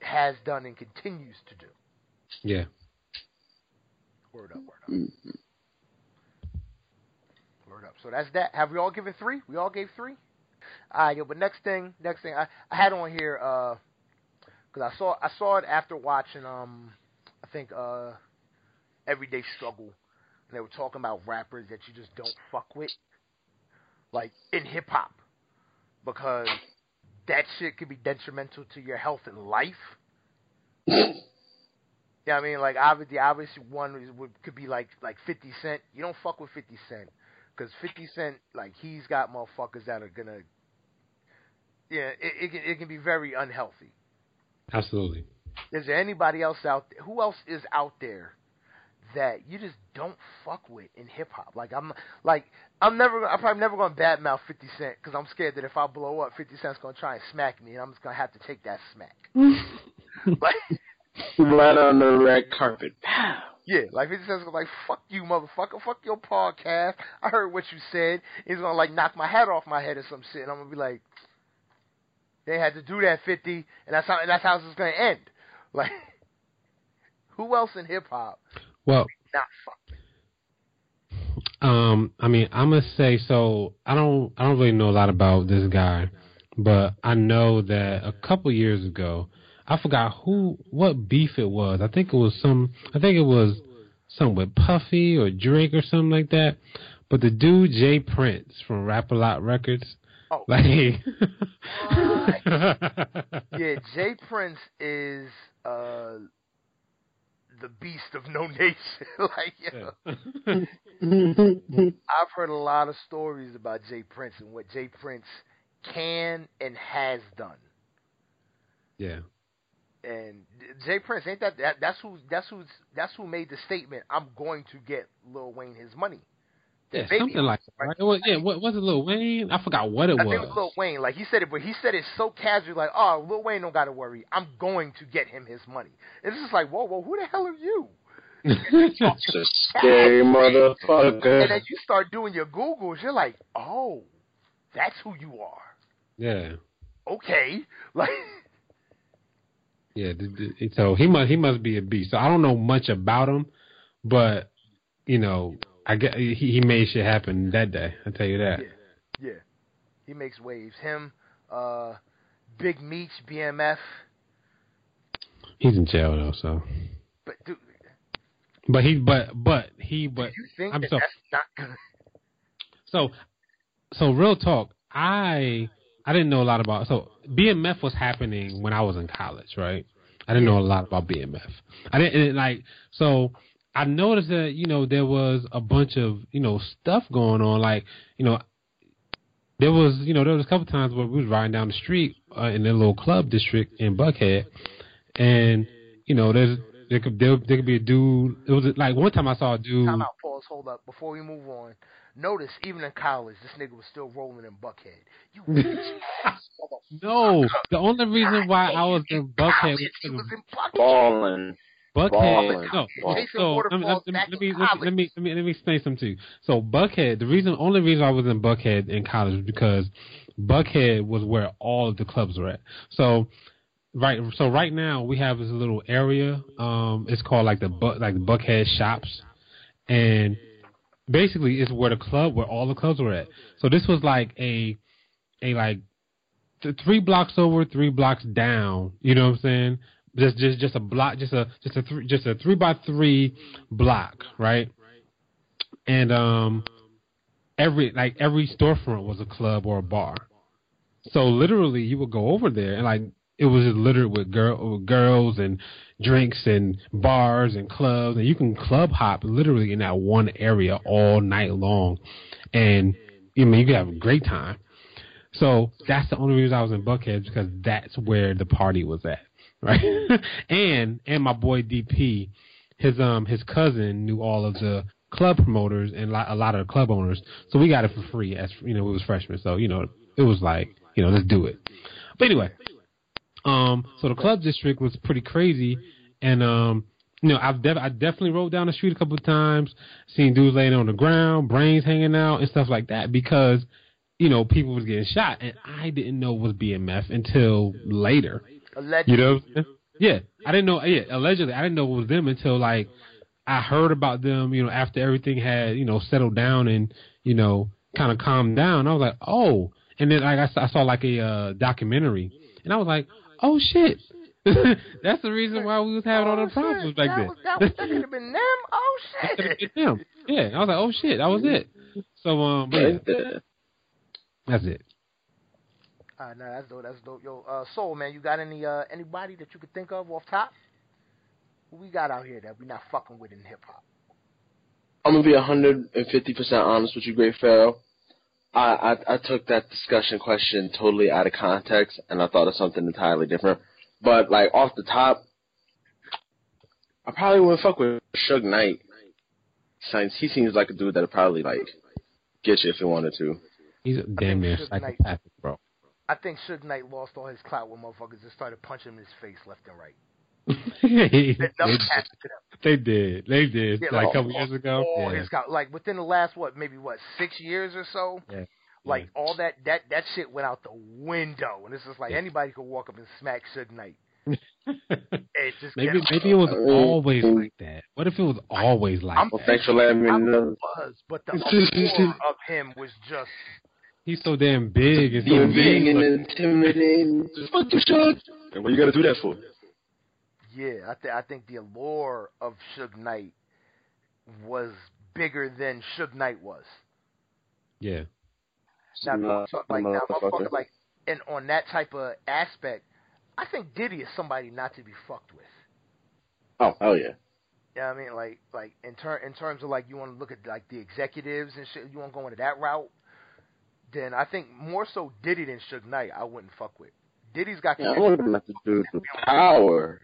has done and continues to do. Yeah. Word up, word up. Up. So that's that. Have we all given three? We all gave three. All right, yo. But next thing, next thing, I, I had on here because uh, I saw I saw it after watching um I think uh Everyday Struggle. And they were talking about rappers that you just don't fuck with, like in hip hop, because that shit could be detrimental to your health and life. Yeah, I mean, like obviously, obviously one would, could be like like Fifty Cent. You don't fuck with Fifty Cent because Fifty Cent, like he's got motherfuckers that are gonna, yeah, it, it can it can be very unhealthy. Absolutely. Is there anybody else out there? Who else is out there that you just don't fuck with in hip hop? Like I'm like I'm never I'm probably never gonna badmouth Fifty Cent because I'm scared that if I blow up, Fifty Cent's gonna try and smack me, and I'm just gonna have to take that smack. (laughs) but, right on the red carpet. Yeah, like 50 Cent's gonna like, fuck you, motherfucker, fuck your podcast. I heard what you said. He's gonna like knock my hat off my head or some shit, and I'm gonna be like, they had to do that 50, and that's how and that's how it's gonna end. (laughs) Like, who else in hip hop? Well, not fuck. Um, I mean, I'm gonna say so. I don't, I don't really know a lot about this guy, but I know that a couple years ago, I forgot who, what beef it was. I think it was some, I think it was something with Puffy or Drake or something like that. But the dude J. Prince from Rap A Lot Records, oh. (laughs) like, (laughs) yeah, J. Prince is uh the beast of no nation. (laughs) like, yeah. I've heard a lot of stories about J. Prince and what J. Prince can and has done. Yeah. And J. Prince ain't that, that that's who that's who's that's who made the statement. I'm going to get Lil Wayne his money. Yeah, Baby, something like that. Right? It was, yeah, what was it, Lil Wayne? I forgot what it I was. Think it was Lil Wayne. Like he said it, but he said it so casually, like, "Oh, Lil Wayne don't got to worry. I'm going to get him his money." It's just like, whoa, whoa, who the hell are you? (laughs) That's a scary motherfucker. And then you start doing your Googles, you're like, oh, that's who you are. Yeah. Okay. (laughs) Like. Yeah. So he must he must be a beast. So I don't know much about him, but you know, I get he, he made shit happen that day. I tell you that. Yeah. Yeah. He makes waves. Him, uh, Big Meech, BMF. He's in jail though, so. But dude, but he, but but he, but you think I'm that so, that's not good? So, so real talk. I I didn't know a lot about. So BMF was happening when I was in college, right? I didn't know a lot about BMF. I didn't like so. I noticed that you know there was a bunch of you know stuff going on. Like you know, there was you know there was a couple times where we was riding down the street uh, in their little club district in Buckhead, and you know there's there could there, there could be a dude. It was like one time I saw a dude. Time out, pause, hold up. Before we move on, notice even in college, this nigga was still rolling in Buckhead. You (laughs) no, the only reason why I was in Buckhead was, was in Buckhead. Balling. Buckhead. No, so let me let me let me, let me let me let me explain something to you. So Buckhead, the reason only reason I was in Buckhead in college was because Buckhead was where all of the clubs were at. So right so right now we have this little area um it's called like the Bu- like the buckhead shops and basically it's where the club where all the clubs were at. So this was like a a like th- three blocks over three blocks down. You know what i'm saying? Just just just a block just a just a three just a three by three block right? And um every like every storefront was a club or a bar. So literally you would go over there and like it was just littered with girl girls and drinks and bars and clubs, and you can club hop literally in that one area all night long, and I mean you have a great time. So that's the only reason I was in Buckhead because that's where the party was at, (laughs) right? and and my boy DP, his um his cousin knew all of the club promoters and a lot of the club owners, so we got it for free as you know it was freshmen. So you know it was like you know let's do it. But anyway, um, so the club district was pretty crazy, and um, you know, I've def- I definitely rode down the street a couple of times, seen dudes laying on the ground, brains hanging out, and stuff like that because you know people was getting shot, and I didn't know it was BMF until later. Allegedly. You know, yeah, I didn't know. Yeah, allegedly, I didn't know it was them until like I heard about them. You know, after everything had you know settled down and you know kind of calmed down. I was like, oh, and then like I, I saw like a uh, documentary, and I was like, oh shit. (laughs) That's the reason why we was having oh, all the problems shit. back that then. Was, that, was, that could have been them. Oh (laughs) shit. them. Yeah, I was like, oh shit, that was it. So um, but yeah, that's it. All right, now that's dope. That's dope. Yo, uh, Soul man, you got any uh anybody that you could think of off top? Who we got out here that we not fucking with in hip hop? I'm gonna be hundred and fifty percent honest with you, Great Pharaoh. I, I I took that discussion question totally out of context, and I thought of something entirely different. But like off the top, I probably wouldn't fuck with Suge Knight. Since he seems like a dude that'd probably like get you if he wanted to. He's a damn near psychopathic, bro. I think Suge Knight lost all his clout when motherfuckers just started punching him in his face left and right. They, (laughs) they, did. They did. Yeah, like, like a couple years oh, ago. All yeah. his clout, like within the last what, maybe what, six years or so. Yeah. Like all that that that shit went out the window, and it's just like Yeah. anybody could walk up and smack Suge Knight. (laughs) It just maybe maybe it was always like that. What if it was always like I'm- Well, that? thanks for letting me know. was, but the (laughs) allure of him was just He's so damn big. It's so Being big. big and intimidating. Fuck you, Suge. And what you gotta do that for? Yeah. I think I think the allure of Suge Knight was bigger than Suge Knight was. yeah. Now, Nah, so, uh, like, now, motherfucker. motherfucker, like, and on that type of aspect, I think Diddy is somebody not to be fucked with. Oh, hell yeah. Yeah, I mean, like, like in ter- in terms of like you want to look at like the executives and shit, you want to go into that route. Then I think more so Diddy than Suge Knight, I wouldn't fuck with. Diddy's got Yeah, I want to (laughs) to do with power.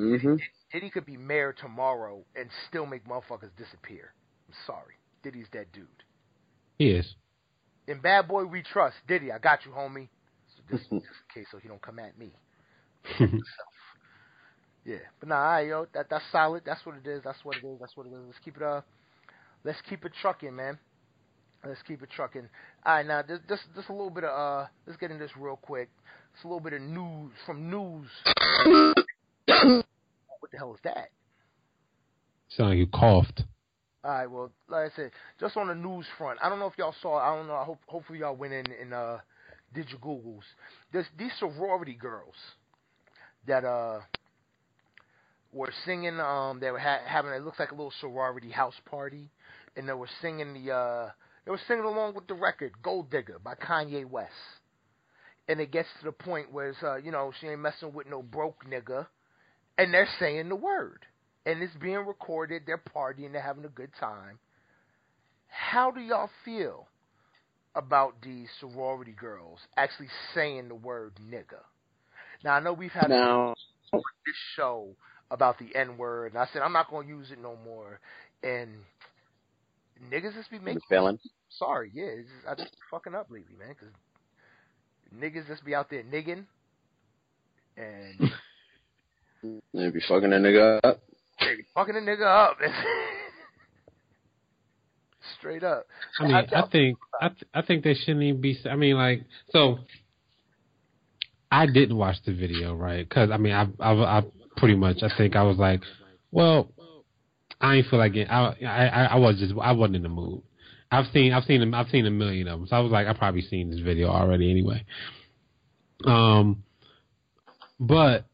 Mm-hmm. Diddy could be mayor tomorrow and still make motherfuckers disappear. I'm sorry, Diddy's that dude. He is. In Bad Boy We Trust, Diddy, I got you, homie. So just, (laughs) just in case, so he don't come at me. (laughs) Yeah, but nah, all right, yo, that that's solid. That's what it is. That's what it is. That's what it is. Let's keep it uh, let's keep it trucking, man. Let's keep it trucking. All right, now just just just a little bit of uh, let's get into this real quick. It's a little bit of news from news. (coughs) (coughs) (coughs) what the hell is that? Sound like you coughed. All right, well, like I said, just on the news front, I don't know if y'all saw. I don't know. I hope hopefully y'all went in and uh, did your googles. There's these sorority girls that uh were singing. Um, they were ha- having it looks like a little sorority house party, and they were singing the uh they were singing along with the record "Gold Digger" by Kanye West. And it gets to the point where it's uh you know she ain't messing with no broke nigga, and they're saying the word and it's being recorded. They're partying, they're having a good time. How do y'all feel about these sorority girls actually saying the word nigga? Now I know we've had Now, this show about the N word, and I said I'm not going to use it no more. And niggas just be making. failing. Sorry, yeah, it's just, I just fucking up lately, man, because niggas just be out there nigging, and They be fucking a nigga up. they be fucking a nigga up. (laughs) Straight up. I mean, I think I th- I think they shouldn't even be. I mean, like, so I didn't watch the video, right? Because I mean, I, I I pretty much I think I was like, well, I ain't feel like it. I I I was just I wasn't in the mood. I've seen I've seen them I've seen a million of them, so I was like I probably seen this video already anyway. Um, but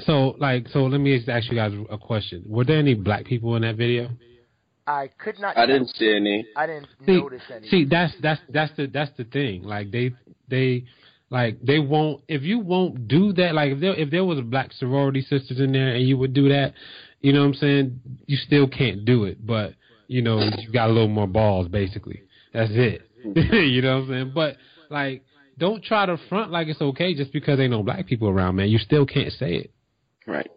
so like so let me just ask you guys a question. Were there any black people in that video? I could not. I didn't see any. I didn't See, notice any. see, that's that's that's the that's the thing. Like they they Like they won't if you won't do that. Like if there if there was a black sorority sisters in there and you would do that, you know what I'm saying? You still can't do it, but you know you got a little more balls. Basically, that's it. (laughs) you know what I'm saying? But like, don't try to front like it's okay just because ain't no black people around, man. You still can't say it. Right.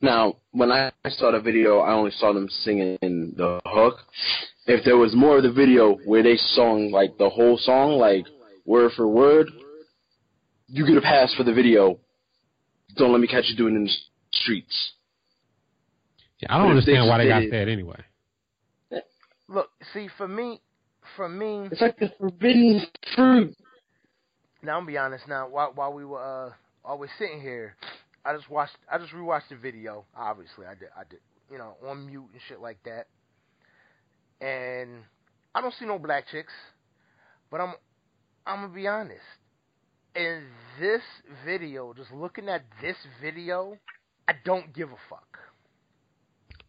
Now, when I saw the video, I only saw them singing the hook. If there was more of the video where they sung like the whole song, like word for word, you get a pass for the video. Don't let me catch you doing it in the streets. Yeah, I don't But understand they why they got it- that anyway. Look, see, for me, for me, It's like the forbidden fruit. now I'm gonna be honest. Now, while while we were uh, while we're sitting here, I just watched, I just rewatched the video. Obviously, I did, I did, you know, on mute and shit like that. And I don't see no black chicks, but I'm, I'm gonna be honest. In this video, just looking at this video, I don't give a fuck.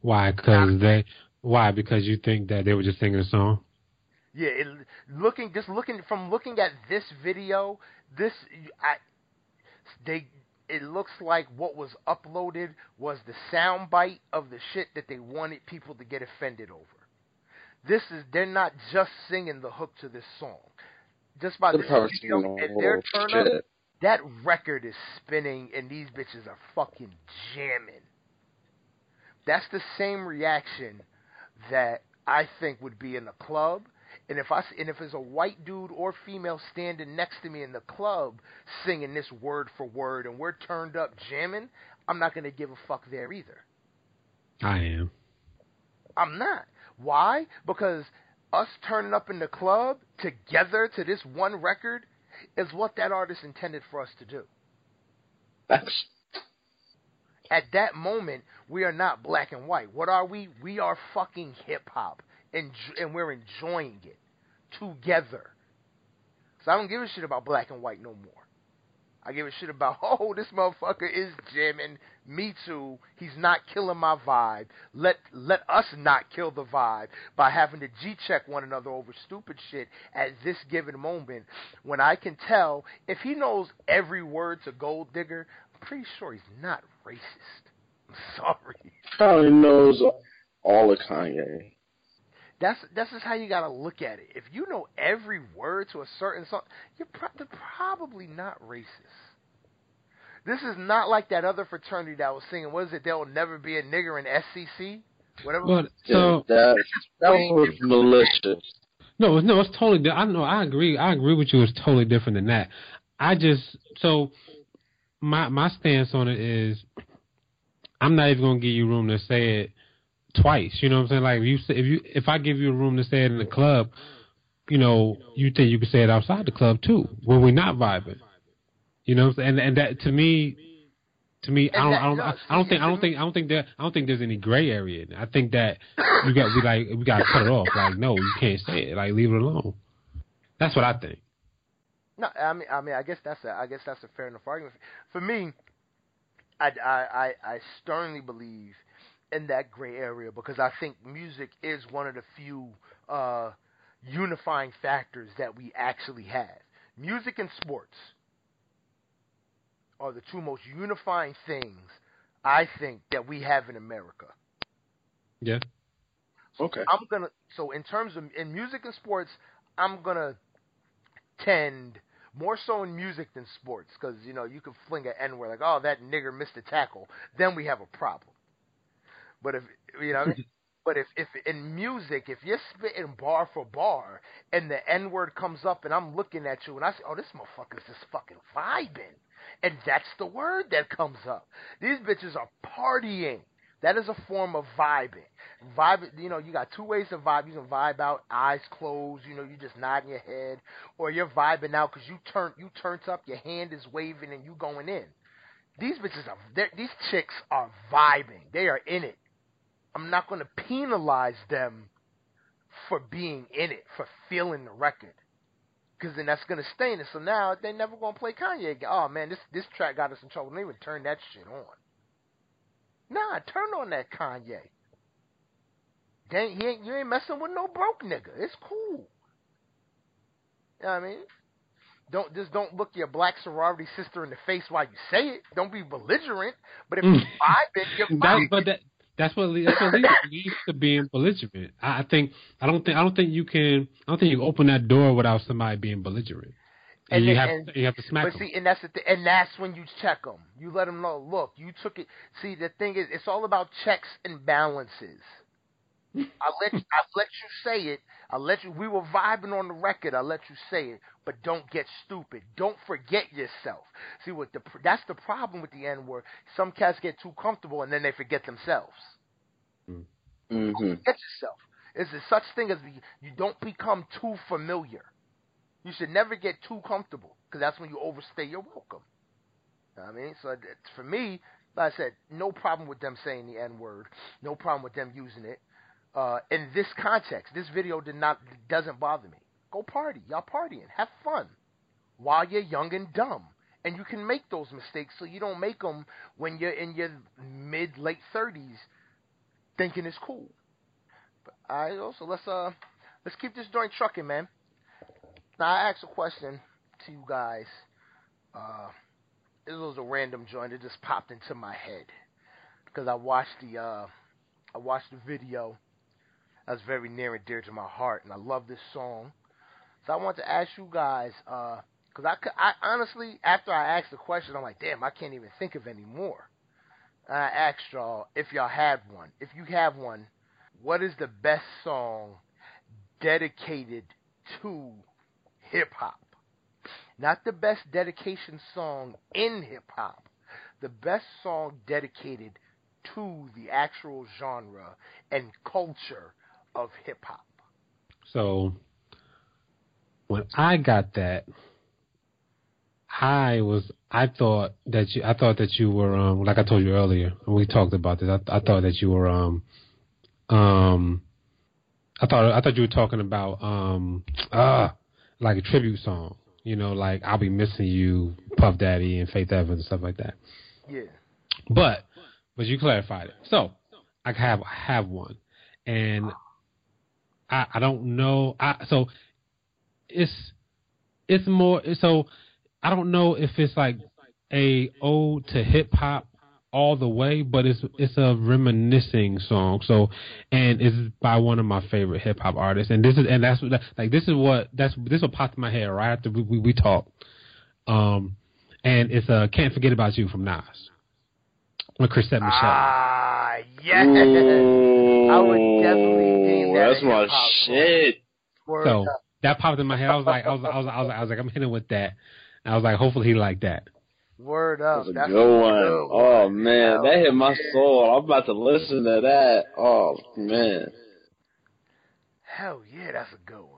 Why? Because they. Why? Because you think that they were just singing a song. Yeah, it, looking just looking from looking at this video, this I they it looks like what was uploaded was the soundbite of the shit that they wanted people to get offended over. This is they're not just singing the hook to this song. Just by probably video and their turn up, that record is spinning and these bitches are fucking jamming. That's the same reaction that I think would be in a club. And if I s- and if there's a white dude or female standing next to me in the club singing this word for word and we're turned up jamming, I'm not gonna give a fuck there either. I am. I'm not. Why? Because us turning up in the club together to this one record is what that artist intended for us to do. Facts. At that moment, we are not black and white. What are we? We are fucking hip hop, and and we're enjoying it together. So I don't give a shit about black and white no more. I give a shit about (laughs) oh this motherfucker is jamming. Me too. He's not killing my vibe. Let let us not kill the vibe by having to G check one another over stupid shit at this given moment when I can tell if he knows every word to Gold Digger, I'm pretty sure he's not racist. (laughs) I'm sorry. Probably knows all of Kanye. That's that's just how you gotta look at it. If you know every word to a certain song, you're pro- they're probably not racist. This is not like that other fraternity that was singing. What is it? There will never be a nigger in SAE. Whatever. But so that that was malicious. no, no, it's totally. di- I know. I agree. I agree with you. It's totally different than that. I just so my my stance on it is I'm not even gonna give you room to say it twice. You know what I'm saying? Like if you if you if I give you a room to say it in the club, you know, you think you can say it outside the club too when we're not vibing. You know, and and that to me, to me, I don't, I don't, I don't think, I don't think, I don't think that, I don't think there's any gray area. in it. I think that we got, we like, we got to cut it off. Like, no, you can't say it. Like, leave it alone. That's what I think. No, I mean, I mean, I guess that's a, I guess that's a fair enough argument. For me, I, I, I, I sternly believe in that gray area because I think music is one of the few uh, unifying factors that we actually have. Music and sports are the two most unifying things I think that we have in America. Yeah. Okay. I'm gonna so in terms of in music and sports, I'm gonna tend more so in music than sports because you know you can fling an N word like oh that nigger missed a tackle, then we have a problem. But if you know, what I mean? but if if in music if you're spitting bar for bar and the N word comes up and I'm looking at you and I say oh this motherfucker's just fucking vibing, and that's the word that comes up. These bitches are partying. That is a form of vibing. Vibe, you know, you got two ways to vibe. You can vibe out, eyes closed. You know, you just nodding your head, or you're vibing out because you turn, you turned up, your hand is waving, and you going in. These bitches they're- these chicks are vibing. They are in it. I'm not going to penalize them for being in it, for feeling the record, because then that's going to stain it. So now they never going to play Kanye again. Oh man, this this track got us in trouble. They even turn that shit on. Nah, turn on that Kanye. They he ain't, you ain't messing with no broke nigga. It's cool. You know what I mean? don't just don't look your black sorority sister in the face while you say it. Don't be belligerent. But if Mm. you vibe it, you're That, but that that's what that's what leads, (laughs) leads to being belligerent. I, I think I don't think I don't think you can I don't think you can open that door without somebody being belligerent. And, And you have and- you have to smack But them. see, and that's the th- and that's when you check them. You let them know. Look, you took it. See, the thing is, it's all about checks and balances. I let you, I let you say it. I let you. We were vibing on the record. I let you say it, but don't get stupid. Don't forget yourself. See what the that's the problem with the N word. Some cats get too comfortable and then they forget themselves. hmm Forget yourself. Is there such thing as the, you don't become too familiar. You should never get too comfortable because that's when you overstay your welcome. You know what I mean, so for me, like I said, no problem with them saying the N word. No problem with them using it. Uh, in this context, this video did not doesn't bother me. Go party, y'all partying, have fun while you're young and dumb, and you can make those mistakes so you don't make them when you're in your mid late thirties, thinking it's cool. But I also let's uh let's keep this joint trucking, man. Now I asked a question to you guys. Uh, this was a random joint. It just popped into my head because I watched the uh, I watched the video. That's very near and dear to my heart, and I love this song. So I want to ask you guys, uh, because I, I honestly, after I asked the question, I'm like, damn, I can't even think of any more. And I asked y'all if y'all had one. If you have one, what is the best song dedicated to hip hop? Not the best dedication song in hip hop, the best song dedicated to the actual genre and culture of hip hop. So when I got that, I was I thought that you I thought that you were um like I told you earlier we talked about this I, I thought that you were um um I thought I thought you were talking about um uh like a tribute song you know like I'll be missing you Puff Daddy and Faith Evans and stuff like that Yeah. but but you clarified it. So I have I have one, and I I don't know. I so it's it's more so I don't know if it's like a ode to hip hop all the way, but it's it's a reminiscing song. So and it's by one of my favorite hip hop artists, and this is and that's what like this is what that's this will pop in my head right after we we, we talk. Um, and it's uh can't forget about you from Nas with Chrisette Michele. Ah, yes. I would definitely deem that That's my hip-hop shit. Word So up. that popped in my head. I was like, I was, I was, I was, I was like, I'm hitting with that. And I was like, hopefully he liked that. Word up. That's a That's good one. good Oh man, Hell that hit my yeah. soul. I'm about to listen to that. Oh man. Hell yeah, that's a good one, man.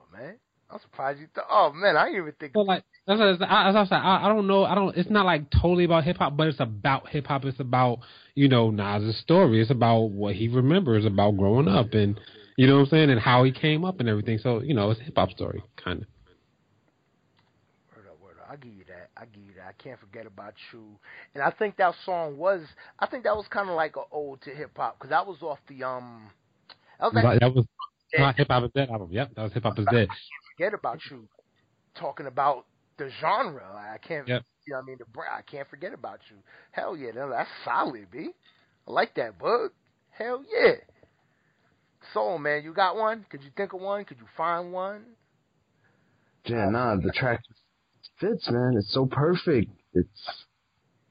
I'm surprised you thought. Oh man, I didn't even think. So like, that's what I, was- I, I was I, I don't know, I don't. It's not like totally about hip hop, but it's about hip hop. It's about you know Nas's story. It's about what he remembers about growing up, and you know what I'm saying, and how he came up and everything. So you know, it's a hip hop story, kind of. Word up, word up. I give you that. I give you that. I can't forget about you. And I think that song was. I think that was kind of like an ode to hip hop because that was off the um. That was like That was hip hop is dead album. Yep, that was hip hop is dead. Forget about you. Talking about the genre, I can't. Yep. You know what I mean? The I can't forget about you. Hell yeah, that- that's solid, b. I like that, bud. Hell yeah. Soul man, you got one? Could you think of one? Could you find one? Yeah, nah, the track fits, man. It's so perfect. It's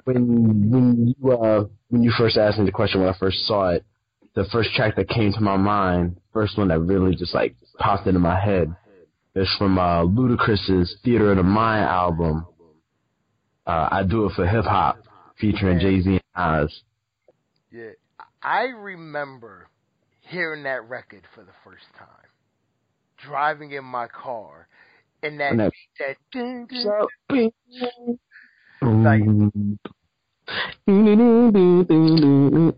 when when you uh when you first asked me the question when I first saw it, the first track that came to my mind, first one that really just like popped into my head, is from uh Ludacris's Theater of the Mind album. Uh, I do it for hip hop, featuring Jay Z and Nas. Yeah, I remember hearing that record for the first time, driving in my car, and that And that- that ding, ding, So, Like-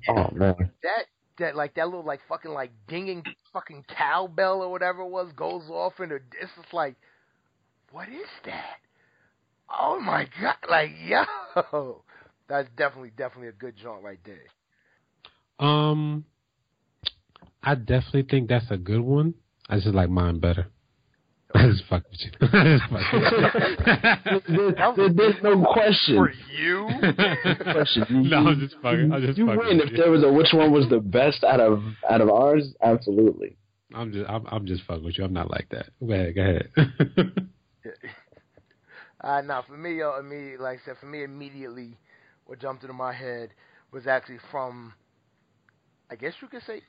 oh man. that that like that little like fucking like dinging fucking cowbell or whatever it was goes off the it's just like what is that? Oh my god! Like (laughs) yo, that's definitely definitely a good joint right there. Um, I definitely think that's a good one. I just like mine better. (laughs) I just fuck with (laughs) you. I just fuck with you. there, there, there's no question. For you, question. You, (laughs) no, I'm just fucking. I'm just you fucking. win with if you. there was a which one was the best out of out of ours. Absolutely. I'm just. I'm, I'm just fucking with you. I'm not like that. Go ahead. Go ahead. uh, now for me, yo, immediately, like I said, for me, immediately, what jumped into my head was actually from, I guess you could say,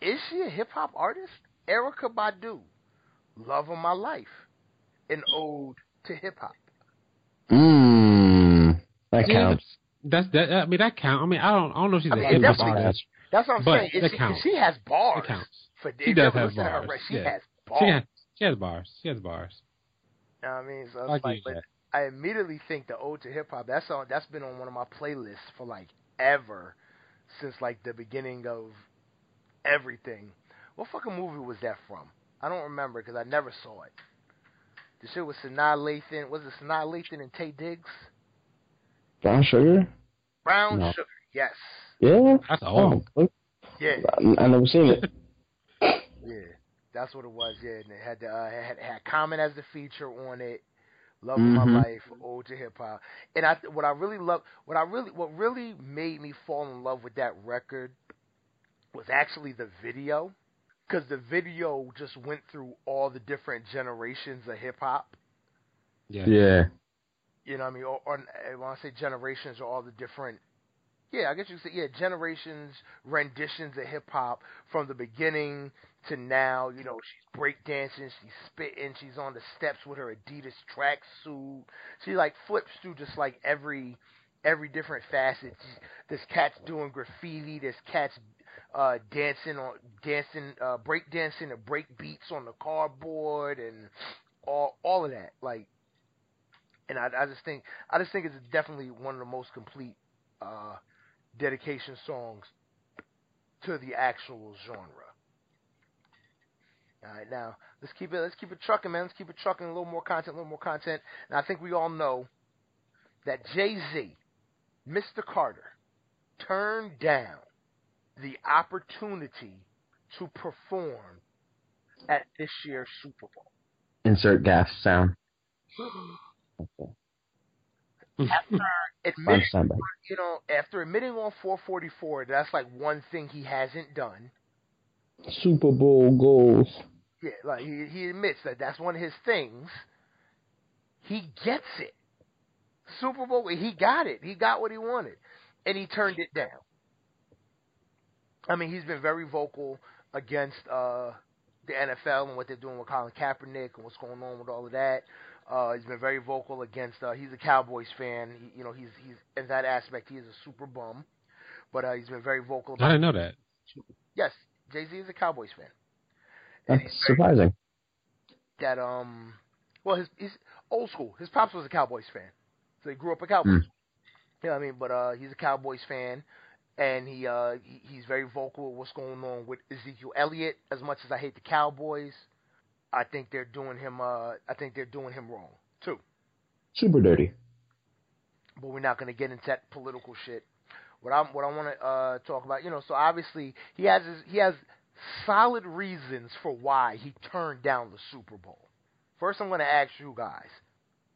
is she a hip hop artist? Erykah Badu, "Love of My Life," an ode to hip hop. Mmm. That Yeah, counts. That's that. I mean, that count. I mean, I don't. I don't know if she's I a mean, it hip hop definitely artist. That's what I'm But saying. If that she, counts. she has bars. That counts. For, She does have listen to her bars, She yeah. has bars. She has. She has bars. She has bars. You know what I mean, so I'll it's give like, but that. I immediately think the ode to hip hop. That's on. That's been on one of my playlists for like ever, since like the beginning of everything. What fucking movie was that from? I don't remember because I never saw it. The shit was Sanaa Lathan. Was it Sanaa Lathan and Taye Diggs? Brown sugar. Brown No. Sugar. Yes. Yeah. That's old. Oh, Yeah. I, I never seen it. (laughs) Yeah. That's what it was. Yeah, and it had the uh, had had Common as the feature on it. Love of my life, ode to hip hop, and I what I really love, what I really what really made me fall in love with that record was actually the video, because the video just went through all the different generations of hip hop. Yeah. Yeah. You know what I mean? Or, or eh, when I say generations, or all the different, yeah, I guess you could say, yeah, generations, renditions of hip hop from the beginning to now. You know, she's breakdancing, she's spitting, she's on the steps with her Adidas tracksuit. She like flips through just like every every different facet. This cat's doing graffiti. This cat's uh, dancing on dancing, uh, break dancing and break beats on the cardboard and all all of that. Like and I, I just think I just think it's definitely one of the most complete uh, dedication songs to the actual genre. All right, now let's keep it let's keep it trucking, man. Let's keep it trucking. A little more content, a little more content. And I think we all know that Jay Z, Mr. Carter, turned down the opportunity to perform at this year's Super Bowl. Insert gas sound. Okay. After admitting (laughs) standby. you know, after admitting on 444, that's like one thing he hasn't done. Super Bowl goals. Yeah, like he he admits that that's one of his things. He gets it. Super Bowl, he got it. He got what he wanted, and he turned it down. I mean, he's been very vocal against uh, the NFL and what they're doing with Colin Kaepernick and what's going on with all of that. Uh, he's been very vocal against. Uh, he's a Cowboys fan. He, you know, he's he's in that aspect. He is a super bum, but uh, he's been very vocal. I didn't know that. Yes, Jay Z is a Cowboys fan. And That's very- surprising. that um well his he's old school. His pops was a Cowboys fan. So he grew up a Cowboys. You know what I mean? But uh he's a Cowboys fan and he uh he, he's very vocal what's going on with Ezekiel Elliott. As much as I hate the Cowboys, I think they're doing him uh I think they're doing him wrong too. Super dirty. But we're not gonna get into that political shit. What I what I want to uh talk about, you know, so obviously he has his, he has solid reasons for why he turned down the Super Bowl. First, I'm going to ask you guys: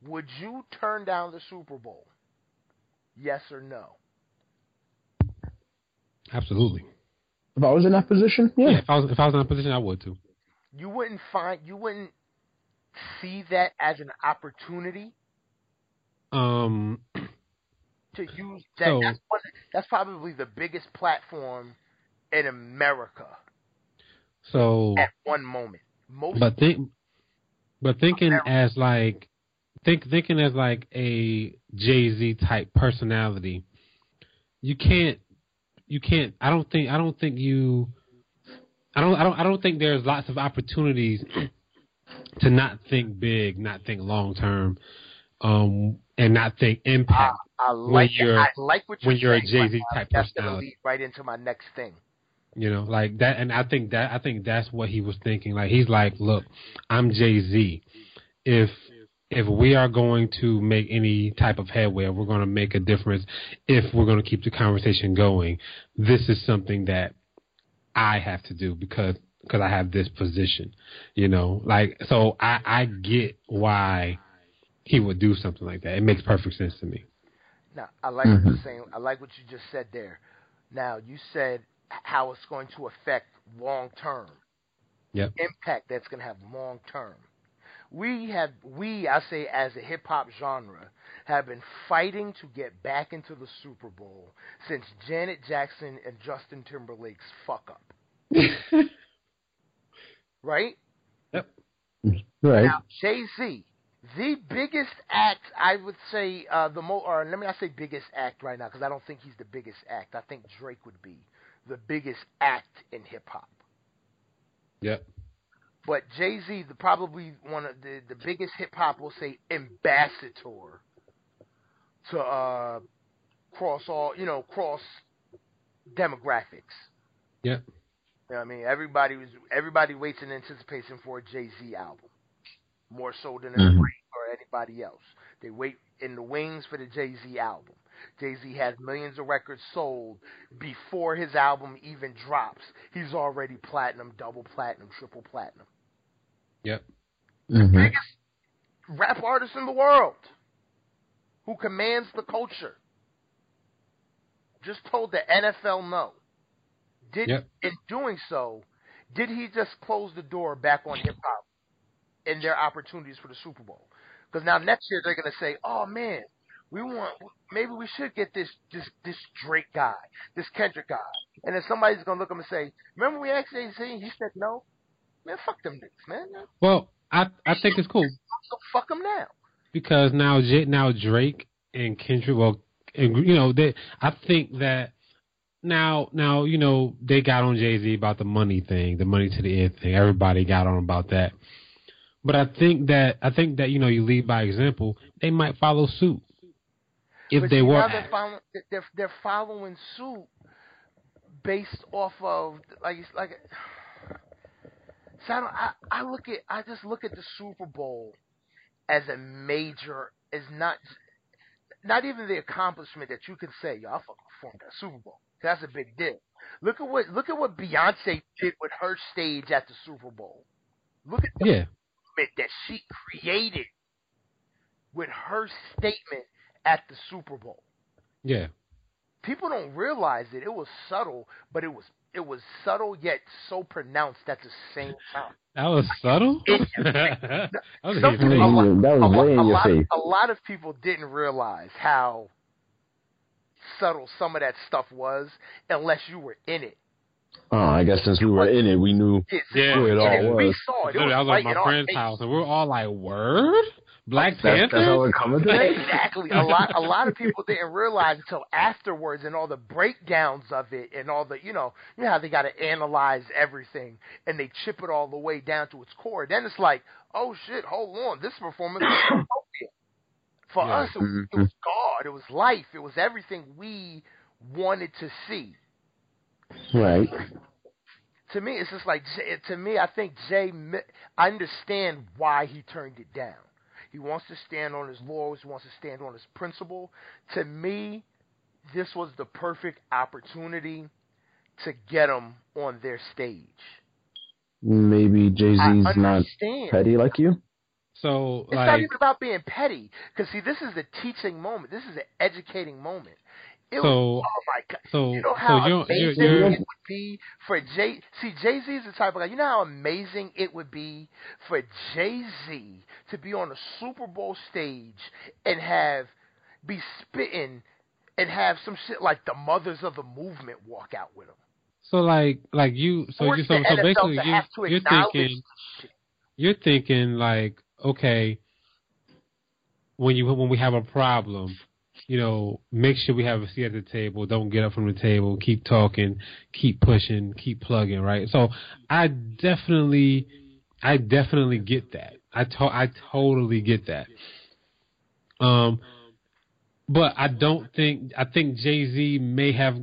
Would you turn down the Super Bowl? Yes or no? Absolutely. If I was in that position, yeah. Yeah. If I was if I was in that position, I would too. You wouldn't find you wouldn't see that as an opportunity Um. (clears throat) to use that. So- that's, one, that's probably the biggest platform in America So. at one moment. Most But think, but thinking America. as like, think thinking as like a Jay Z type personality, you can't, you can't. I don't think. I don't think you. I don't. I don't. I don't think there's lots of opportunities to not think big, not think long term, um, and not think impact. I, I like that. you're- I like what you're when you're a Jay-Z type That's personality. right into my next thing. You know, like that, and I think that I think that's what he was thinking. Like he's like, look, I'm Jay Z. If if we are going to make any type of headway, if we're going to make a difference, if we're going to keep the conversation going, this is something that I have to do because because I have this position, you know. Like so, I I get why he would do something like that. It makes perfect sense to me. Now, I like what you're mm-hmm. saying. I like what you just said there. Now, you said how it's going to affect long term. Yep. Impact that's going to have long term. We have, we, I say, as a hip hop genre, have been fighting to get back into the Super Bowl since Janet Jackson and Justin Timberlake's fuck up. (laughs) right? Yep. Right. Now, Jay Z, the biggest act, I would say, uh, the mo, or let me not say biggest act right now, because I don't think he's the biggest act. I think Drake would be the biggest act in hip hop. Yep. But Jay Z, the probably one of the the biggest hip hop, will say ambassador to uh, cross all, you know, cross demographics. Yeah. You know what I mean? Everybody was everybody waits in anticipation for a Jay Z album, more so than a Mhm. Or anybody else. They wait in the wings for the Jay Z album. Jay Z has millions of records sold before his album even drops. He's already platinum, double platinum, triple platinum. Yep. Mm-hmm. Biggest rap artist in the world who commands the culture. Just told the NFL no. Did Yep. in doing so, did he just close the door back on hip hop and their opportunities for the Super Bowl? Because now next year they're gonna say, "Oh man, we want maybe we should get this this this Drake guy, this Kendrick guy," and then somebody's gonna look at him and say, "Remember we asked Jay Z? He said no." Man, fuck them niggas, man. Well, I I think it's cool So fuck them now. because now J, now Drake and Kendrick, well, and, you know, they I think that now now you know they got on Jay Z about the money thing, the money to the end thing. Everybody got on about that. But I think that I think that you know you lead by example. They might follow suit if But they were. they're following, they're they're following suit based off of like like. So I, don't, I I look at I just look at the Super Bowl as a major is not not even the accomplishment that you can say I fucking performed at Super Bowl. That's a big deal. Look at what look at what Beyonce did with her stage at the Super Bowl. Look at the yeah, that she created with her statement at the Super Bowl. yeah, People don't realize it. It was subtle, but it was it was subtle yet so pronounced at the same time. that was subtle. It- (laughs) that was Some his people- face. a lot- a, way in lot, your face. a lot of people didn't realize how subtle some of that stuff was unless you were in it. Oh, I guess since we were in it, we knew Yeah. who it all and We saw it. It Literally, I was was at in my friend's house, and we are all like, "Word, Black That's, that's Panther." how we're coming to. Exactly. A lot a lot of people didn't realize until afterwards and all the breakdowns of it and all the you know, you know how they gotta analyze everything and they chip it all the way down to its core. Then it's like, oh shit, hold on, this performance was. For Yeah. us it was, it mm-hmm. was God, it was life, it was everything we wanted to see. Right. To me, it's just like to me. I think Jay. mi- I understand why he turned it down. He wants to stand on his laurels. He wants to stand on his principle. To me, this was the perfect opportunity to get him on their stage. Maybe Jay I Z's not petty like you. So It's not even about being petty. Because see, this is a teaching moment. This is an educating moment. It was, so oh my god. so You know so how you're, amazing you're, you're it would be for Jay. See, Jay Z is the type of guy. You know how amazing it would be for Jay Z to be on a Super Bowl stage and have be spitting and have some shit like the mothers of the movement walk out with him. so like like you so Force you so, so basically you, you're thinking you're thinking like okay when you when we have a problem you know make sure we have a seat at the table. Don't get up from the table. Keep talking. Keep pushing. Keep plugging right? So i definitely i definitely get that. I to- i totally get that. Um but i don't think i think jay-z may have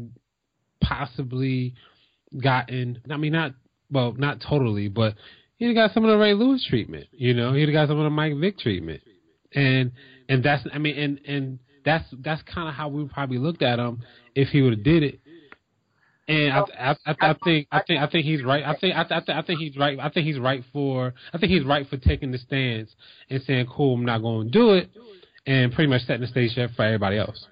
possibly gotten i mean not well not totally but he'd got some of the Ray Lewis treatment, you know. He'd got some of the Mike Vick treatment, and and that's I mean and and that's that's kind of how we probably looked at him if he would have did it. And I, I, I, I think I think I think he's right. I think I, I, I think he's right. I think he's right for I think he's right for taking the stance and saying, "Cool, I'm not going to do it," and pretty much setting the stage up for everybody else.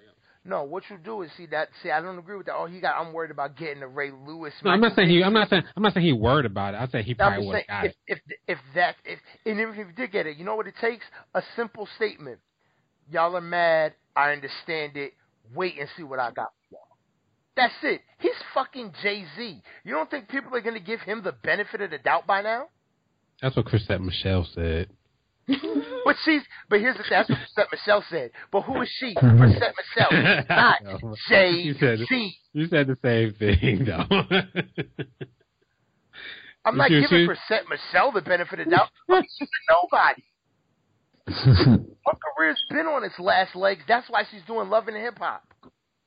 No, what you do is see that. See, I don't agree with that. Oh, he got. I'm worried about getting the Ray Lewis. No, I'm not saying he. I'm not saying. I'm not saying he worried about it. I said he probably would have got if, it. If if that if and if he did get it, you know what it takes? A simple statement. Y'all are mad. I understand it. Wait and see what I got. For y'all. That's it. He's fucking Jay Z. You don't think people are going to give him the benefit of the doubt by now? That's what Chrisette Michele said. (laughs) but she's but here's the thing. That's what Chrisette Michele said. But who is she? (laughs) Chrisette Michele, (laughs) not Jay Z. You said the same thing, though. I'm not giving Chrisette Michele the benefit of the doubt. She's nobody. (laughs) Her career's been on its last legs. That's why she's doing Love and Hip Hop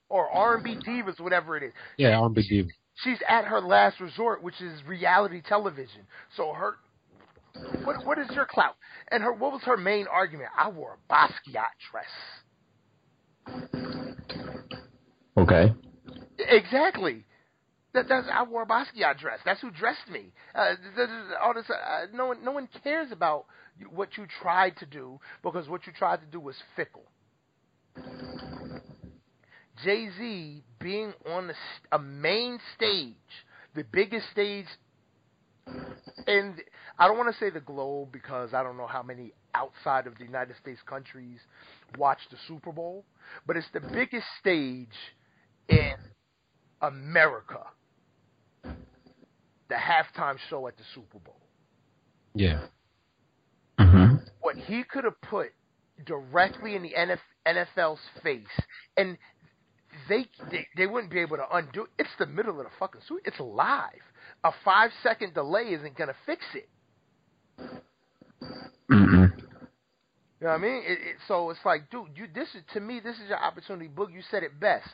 or R&B divas, whatever it is. Yeah, R&B divas. She's at her last resort, which is reality television. So her, what what is your clout? And her, what was her main argument? I wore a Basquiat dress. Okay. Exactly. That, that's I wore a Basquiat dress. That's who dressed me. Uh, all this, uh, no one, no one cares about what you tried to do because what you tried to do was fickle. Jay Z being on a main stage, the biggest stage, and I don't want to say the globe because I don't know how many outside of the United States countries watch the Super Bowl, but it's the biggest stage in America. The halftime show at the Super Bowl. Yeah. Mm-hmm. What he could have put directly in the NFL's face, and they, they they wouldn't be able to undo. It. It's the middle of the fucking suit. It's live. A five second delay isn't gonna fix it. Mm-hmm. You know what I mean? It, it, so it's like, dude, you this is to me, this is your opportunity. Book, you said it best.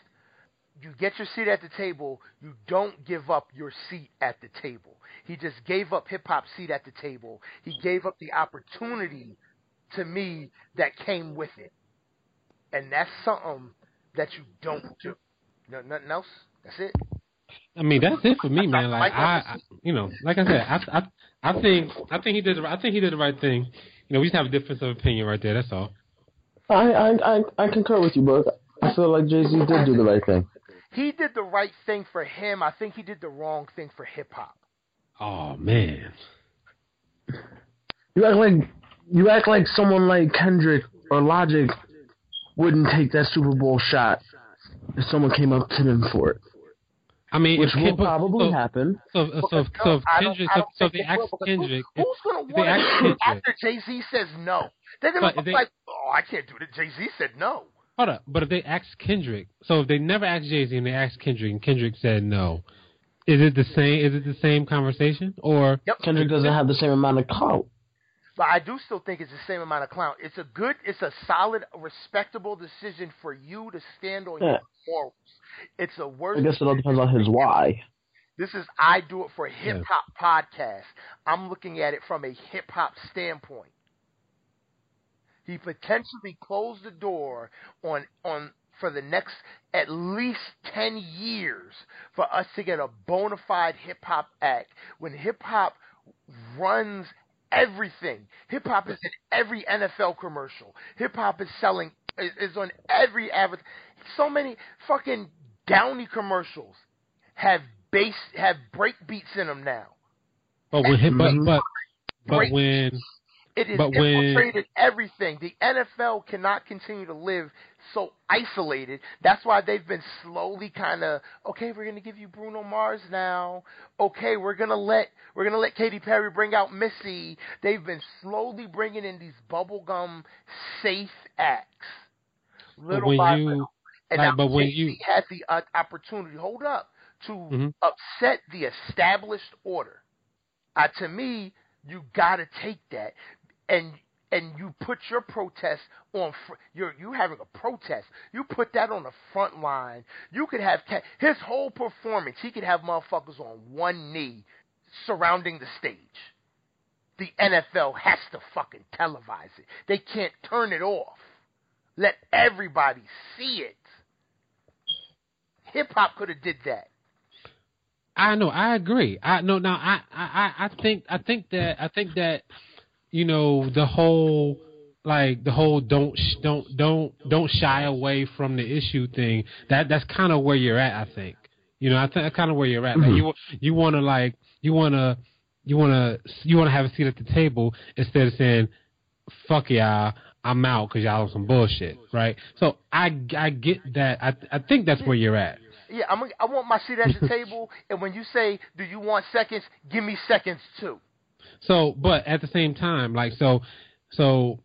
You get your seat at the table. You don't give up your seat at the table. He just gave up hip hop seat at the table. He gave up the opportunity to me that came with it, and that's something that you don't do. No, nothing else. That's it. I mean, that's it for me, man. Like I, I you know, like I said, I, I, I think, I think he did, I think he did the right thing. You know, we just have a difference of opinion right there. That's all. I, I, I, I concur with you, bro. I feel like Jay Z did do the right thing. He did the right thing for him. I think he did the wrong thing for hip hop. Oh man. You act like you act like someone like Kendrick or Logic wouldn't take that Super Bowl shot if someone came up to them for it. I mean, which if, will probably so, happen. So, so, so, so if Kendrick, so, so they ask Kendrick, who's going to want it after Jay Z says no? They're going to be like, oh, I can't do it. Jay Z said no. Hold up, but if they ask Kendrick, so if they never asked Jay Z and they asked Kendrick and Kendrick said no, is it the same? Is it the same conversation or yep. Kendrick doesn't have the same amount of clout? But I do still think it's the same amount of clout. It's a good, it's a solid, respectable decision for you to stand on yeah. your morals. It's a worse. I guess it all depends on his why. This is I do it for hip hop yeah. podcast. I'm looking at it from a hip hop standpoint. He potentially closed the door on on for the next at least 10 years for us to get a bona fide hip hop act when hip hop runs everything. Hip hop is in every NFL commercial. Hip hop is selling is, is on every advert. So many fucking Downy commercials have bass have break beats in them now. But when hip, but but, but when it infiltrated when, everything. The NFL cannot continue to live so isolated. That's why they've been slowly kind of okay. We're gonna give you Bruno Mars now. Okay, we're gonna let we're gonna let Katy Perry bring out Missy. They've been slowly bringing in these bubblegum safe acts, little by you, little. And like, now but when you has the uh, opportunity, hold up, to mm-hmm. upset the established order. Uh, to me, you got to take that and and you put your protest on fr- you're you having a protest you put that on the front line you could have his whole performance he could have motherfuckers on one knee surrounding the stage the NFL has to fucking televise it they can't turn it off let everybody see it hip hop could have did that I know. I agree. I know. Now I, I I think I think that I think that you know the whole like the whole don't sh- don't don't don't shy away from the issue thing. That that's kind of where you're at. I think. You know, I think that's kind of where you're at. Like Mhm. you you want to like you want to you want to you want to have a seat at the table instead of saying fuck y'all. I'm out because y'all on some bullshit, right? So I, I get that. I I think that's where you're at. Yeah, I'm. I want my seat at the table, and when you say, "Do you want seconds?" Give me seconds too. So, but at the same time, like so, so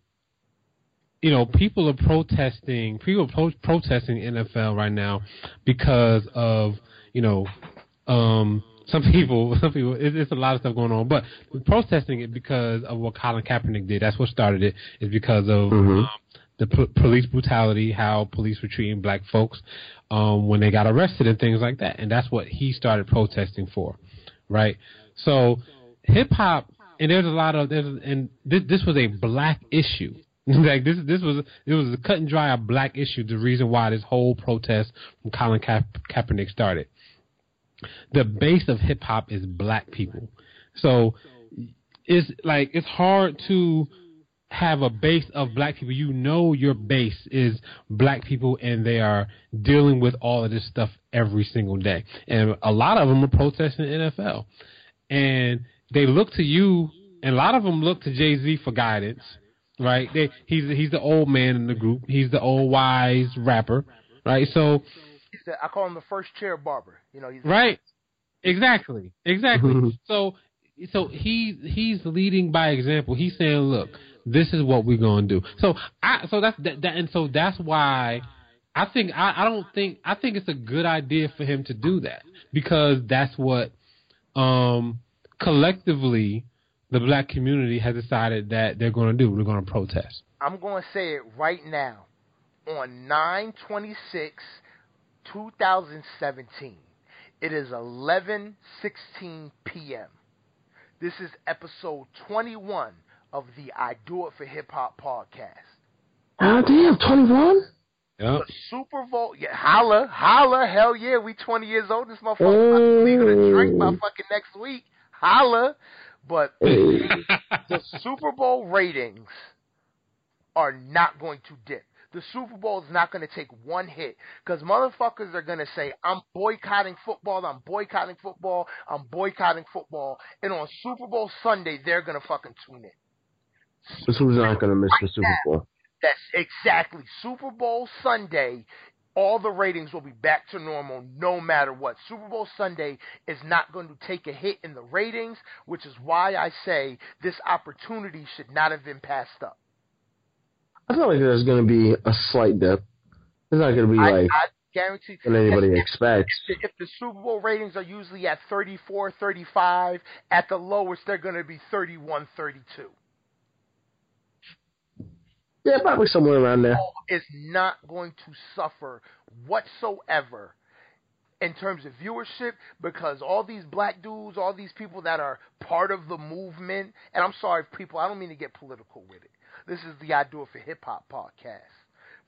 you know, people are protesting. People are pro- protesting NFL right now because of you know, um, some people, (laughs) some people. It, it's a lot of stuff going on, but protesting it because of what Colin Kaepernick did. That's what started it. Is because of Mhm. um, the p- police brutality, how police were treating black folks um, when they got arrested and things like that, and that's what he started protesting for, right? So hip hop, and there's a lot of there's and this this was a black issue. (laughs) like this this was it was a cut and dry a black issue. The reason why this whole protest from Colin Ka- Kaepernick started. The base of hip hop is black people, so it's like it's hard to have a base of black people. You know your base is black people, and they are dealing with all of this stuff every single day. And a lot of them are protesting the NFL, and they look to you. And a lot of them look to Jay Z for guidance, right? They, he's he's the old man in the group. He's the old wise rapper, right? So He's the, I call him the first chair barber. You know, he's Right. Exactly. Exactly. so so he he's leading by example. He's saying, "Look, this is what we're going to do." So I so that's that, that and so that's why I think I, I don't think I think it's a good idea for him to do that because that's what um collectively the black community has decided that they're going to do. We're going to protest. I'm going to say it right now. On 926 2017, it is 11:16 p.m. This is episode 21 of the I Do It for Hip Hop podcast. Ah, damn, 21? Yep. The Super Bowl, yeah, holla, holla, hell yeah, we 20 years old. This motherfucker legal to drink by Oh. fucking next week. Holla, but (laughs) the Super Bowl ratings are not going to dip. The Super Bowl is not going to take one hit because motherfuckers are going to say, I'm boycotting football, I'm boycotting football, I'm boycotting football. And on Super Bowl Sunday, they're going to fucking tune in. This who's not going to miss the Super Bowl. That's exactly. Super Bowl Sunday, all the ratings will be back to normal no matter what. Super Bowl Sunday is not going to take a hit in the ratings, which is why I say this opportunity should not have been passed up. I feel like there's going to be a slight dip. It's not going to be I, like I guarantee what anybody if, expects. if, if the Super Bowl ratings are usually at 34, 35, at the lowest they're going to be 31, 32. Yeah, probably somewhere around there. is not going to suffer whatsoever in terms of viewership because all these black dudes, all these people that are part of the movement, and I'm sorry, people, I don't mean to get political with it. This is the I Do It for Hip Hop podcast.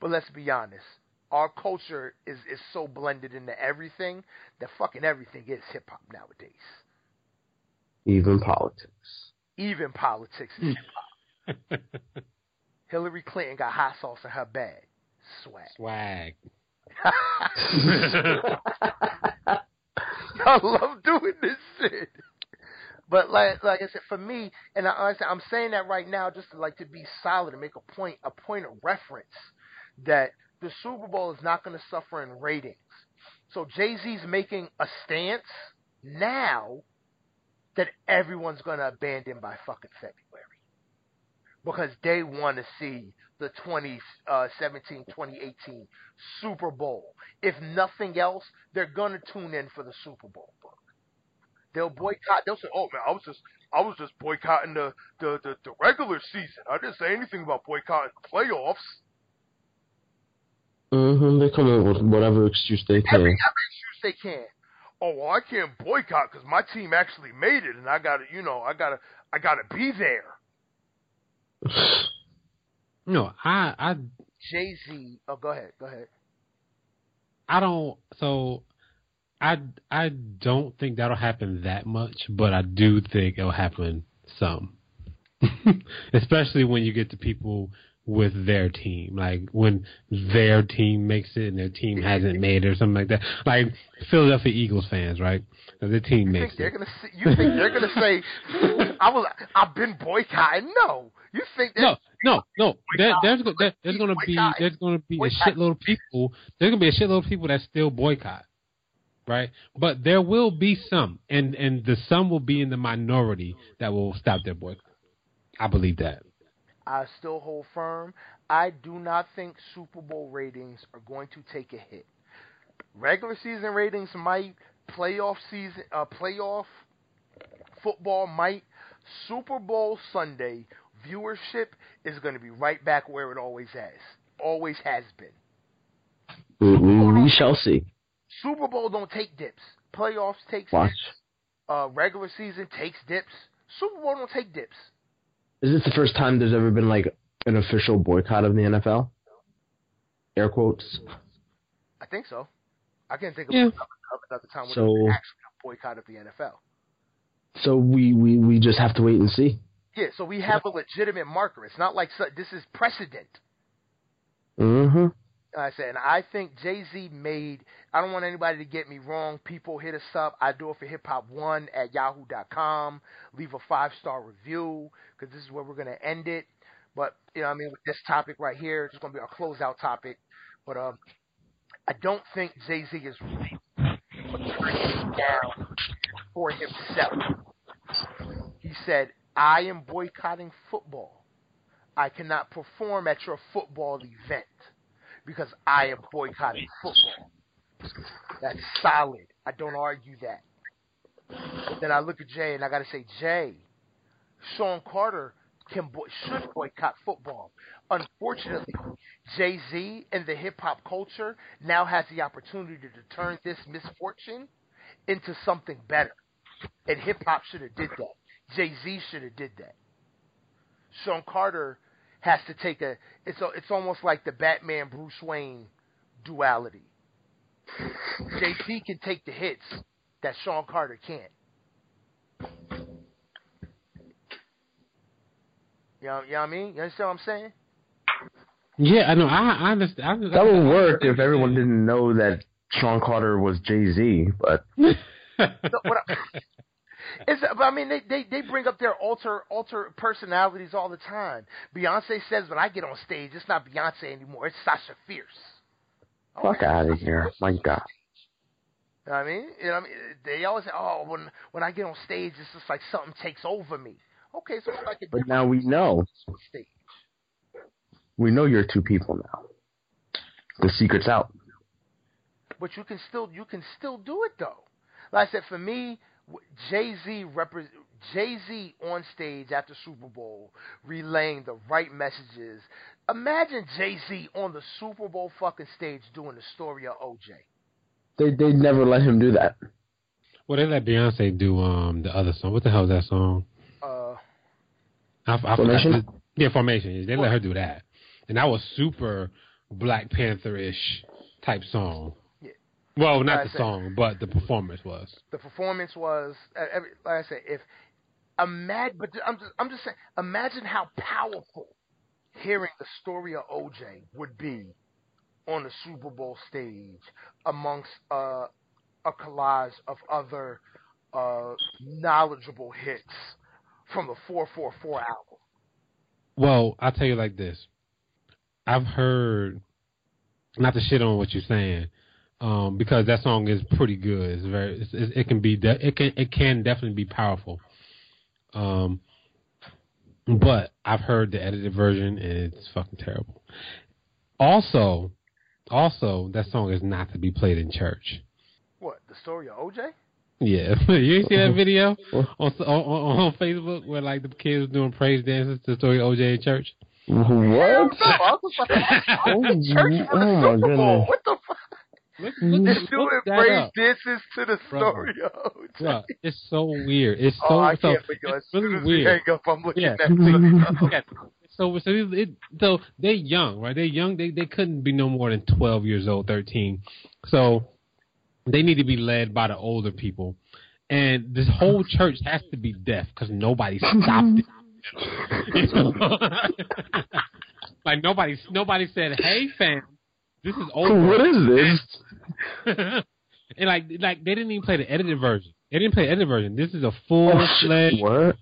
But let's be honest. Our culture is, is so blended into everything that fucking everything is hip hop nowadays. Even politics. Even politics is hip hop. Hillary Clinton got hot sauce in her bag. Swag. Swag. (laughs) I love doing this shit. But like like I said, for me, and I, like I said, I'm saying that right now just to, like to be solid and make a point a point of reference that the Super Bowl is not going to suffer in ratings. So Jay Z's making a stance now that everyone's going to abandon by fucking February because they want to see the 2017 2018 Super Bowl. If nothing else, they're gonna tune in for the Super Bowl. Book. They'll boycott. They'll say, "Oh man, I was just I was just boycotting the the the, the regular season. I didn't say anything about boycotting the playoffs." hmm They come up with whatever excuse they Every can. every excuse they can. Oh well, I can't boycott because my team actually made it, and I gotta, you know, I gotta, I gotta be there. No, I I Jay Z. Oh, go ahead, go ahead. I don't. So I I don't think that'll happen that much, but I do think it'll happen some. (laughs) Especially when you get to people with their team, like when their team makes it and their team hasn't made it or something like that. Like Philadelphia Eagles fans, right? Their team You makes it. gonna? You think they're gonna say, "I was, I've been boycotting"? No, you think that? No, no, no. There, there's go- there, there's gonna be there's gonna be a shitload of people. There's gonna be a shitload of people that still boycott, right? But there will be some, and and the some will be in the minority that will stop their boycott. I believe that. I still hold firm. I do not think Super Bowl ratings are going to take a hit. Regular season ratings might, playoff season, uh, playoff football might. Super Bowl Sunday viewership is going to be right back where it always has, always has been. We, we, we shall see. Super Bowl don't take dips. Playoffs takes Watch. dips. Uh, regular season takes dips. Super Bowl don't take dips. Is this the first time there's ever been like an official boycott of the NFL? Air quotes. I think so. I can't think of Yeah. another, another time when So- there was actually a boycott of the NFL. So we, we, we just have to wait and see. Yeah, so we have a legitimate marker. It's not like so, this is precedent. Mm-hmm. I said, and I think Jay Z made. I don't want anybody to get me wrong. People hit us up. I do it for Hip Hop One at Yahoo.com. Leave a five star review because this is where we're gonna end it. But you know, I mean, with this topic right here, it's gonna be our closeout topic. But um, I don't think Jay Z is really down for himself. He said, "I am boycotting football. I cannot perform at your football event." Because I am boycotting football. That's solid. I don't argue that. But then I look at Jay and I got to say, Jay, Sean Carter can boy- should boycott football. Unfortunately, Jay Z and the hip hop culture now has the opportunity to turn this misfortune into something better. And hip hop should have did that. Jay Z should have did that. Sean Carter has to take a it's a, it's almost like the Batman Bruce Wayne duality. JP can take the hits that Sean Carter can't. You know, you know what I mean? You understand what I'm saying? Yeah, I know. I, I understand. I, understand. That would work if everyone didn't know that Sean Carter was Jay Z, but (laughs) So what I, it's, I mean, they, they they bring up their alter alter personalities all the time. Beyonce says, "When I get on stage, it's not Beyonce anymore; it's Sasha Fierce." Oh, fuck out of here. My God. You know what I mean? You know what I mean? They always say, "Oh, when when I get on stage, it's just like something takes over me." Okay, so it's like But now we know. stage. We know you're two people now. The secret's out. But you can still you can still do it though. Like I said, for me, Jay Z repre- Jay Z on stage at the Super Bowl relaying the right messages. Imagine Jay Z on the Super Bowl fucking stage doing the story of OJ. They they never let him do that. Well, they let Beyonce do um the other song. What the hell is that song? Uh, I, I Formation? forgot. Yeah, Formation. They let her do that, and that was super Black Panther ish type song. Well, not I the said- song, but the performance was. the performance was every, like I said, if imagine, but I'm just I'm just saying, imagine how powerful hearing the story of OJ would be on the Super Bowl stage amongst uh, a collage of other uh, knowledgeable hits from the 444 album. Well, I'll tell you like this. I've heard, not to shit on what you're saying, um, because that song is pretty good. It's very, it's, it, it can be, de- it can, it can definitely be powerful. Um, but I've heard the edited version and it's fucking terrible. Also, also that song is not to be played in church. What the story of OJ? Yeah, (laughs) you see that (laughs) video on, on on Facebook where like the kids doing praise dances to the story of OJ in church. What? No, I was like, Oh, church for the oh my Super Bowl. goodness. What the fuck? Look, They're look, They're look doing that praise up. dances to the Bro. story of Bro, it's so weird. It's oh, so oh, I so can't figure. It's soon really weird. hang up, I'm looking Yeah. at that (laughs) So so it, it, so they're young, right? They're young. They they couldn't be no more than twelve years old, thirteen. So they need to be led by the older people, and this whole church has to be deaf because nobody stopped it. (laughs) (laughs) like nobody, nobody said, "Hey, fam, this is (laughs) old." What is this? (laughs) and like, like they didn't even play the edited version. They didn't play the edited version. This is a full fledged What?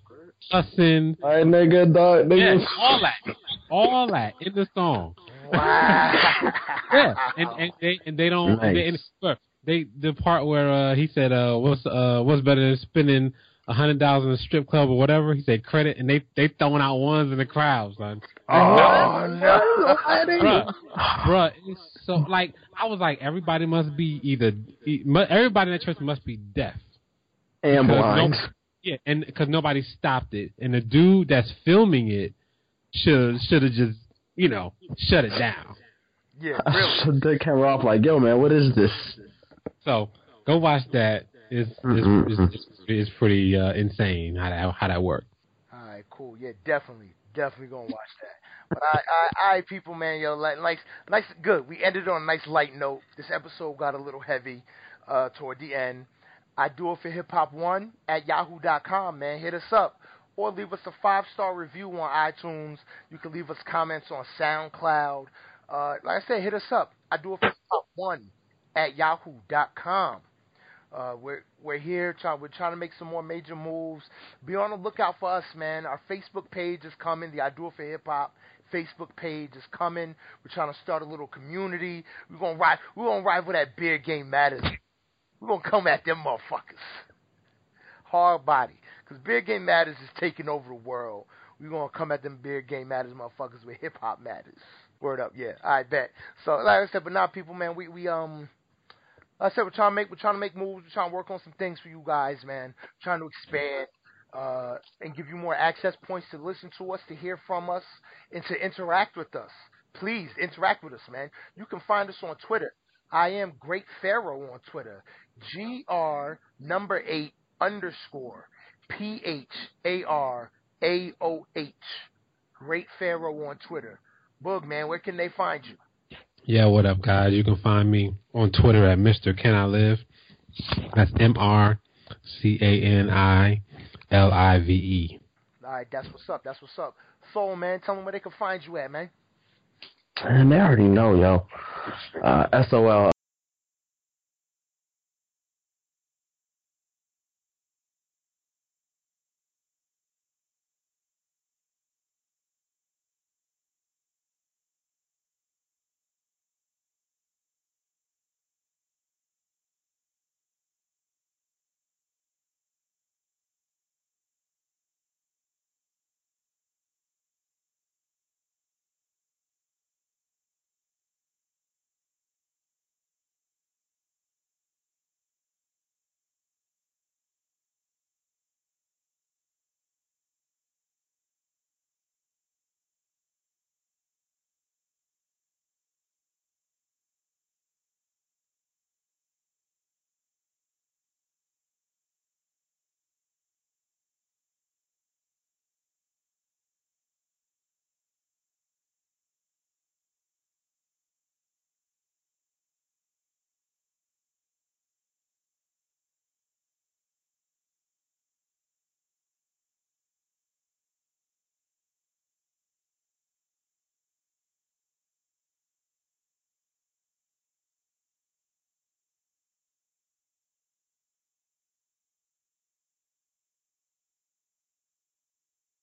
cussing. All right, nigga, dog, Yeah, nigga. all that, all that in the song. Wow. Yeah, and and they and they don't. and They, and, look, they the part where uh, he said, uh, "What's uh, what's better than spending a hundred dollars in a strip club or whatever?" He said, "Credit," and they they throwing out ones in the crowd, son. oh no. Bruh, (laughs) bruh, it's so like I was like, everybody must be either e- everybody in that church must be deaf. And Because blind. no- yeah, and because nobody stopped it, and the dude that's filming it should should have just you know shut it down. (laughs) Yeah, I really. shut the camera off like, yo, man, what is this? So go watch that. It's it's, it's, it's, it's pretty uh, insane how that how that worked. All right, cool. Yeah, definitely, definitely gonna watch that. But I, I, I, people, man, yo, like, nice, nice, good. We ended on a nice light note. This episode got a little heavy uh, toward the end. I do it for hip hop one at yahoo.com, man. Hit us up or leave us a five star review on iTunes. You can leave us comments on SoundCloud. Uh, like I said, hit us up. I do it for hip hop one at yahoo.com. Uh, we're we're here. Try, we're trying to make some more major moves. Be on the lookout for us, man. Our Facebook page is coming. The I Do It for Hip Hop Facebook page is coming. We're trying to start a little community. We're gonna ride. We're gonna rival that beer game matters. We're gonna come at them motherfuckers. Hard body, because beer game matters is taking over the world. We're gonna come at them beer game matters motherfuckers with hip hop matters. Word up, yeah. I bet. So like I said, but now people, man, we we um. I said we're trying to make we're trying to make moves. We're trying to work on some things for you guys, man. trying to expand uh, and give you more access points to listen to us, to hear from us, and to interact with us. Please interact with us, man. You can find us on Twitter. I am Great Pharaoh on Twitter. G R number eight underscore P H A R A O H. Great Pharaoh on Twitter. Boog, man, where can they find you? Yeah, what up, guys? You can find me on Twitter at Mr. Can I Live. That's M R C A N I L I V E. All right, that's what's up. That's what's up. Soul, man, tell them where they can find you at, man. And they already know, yo. Uh, SOL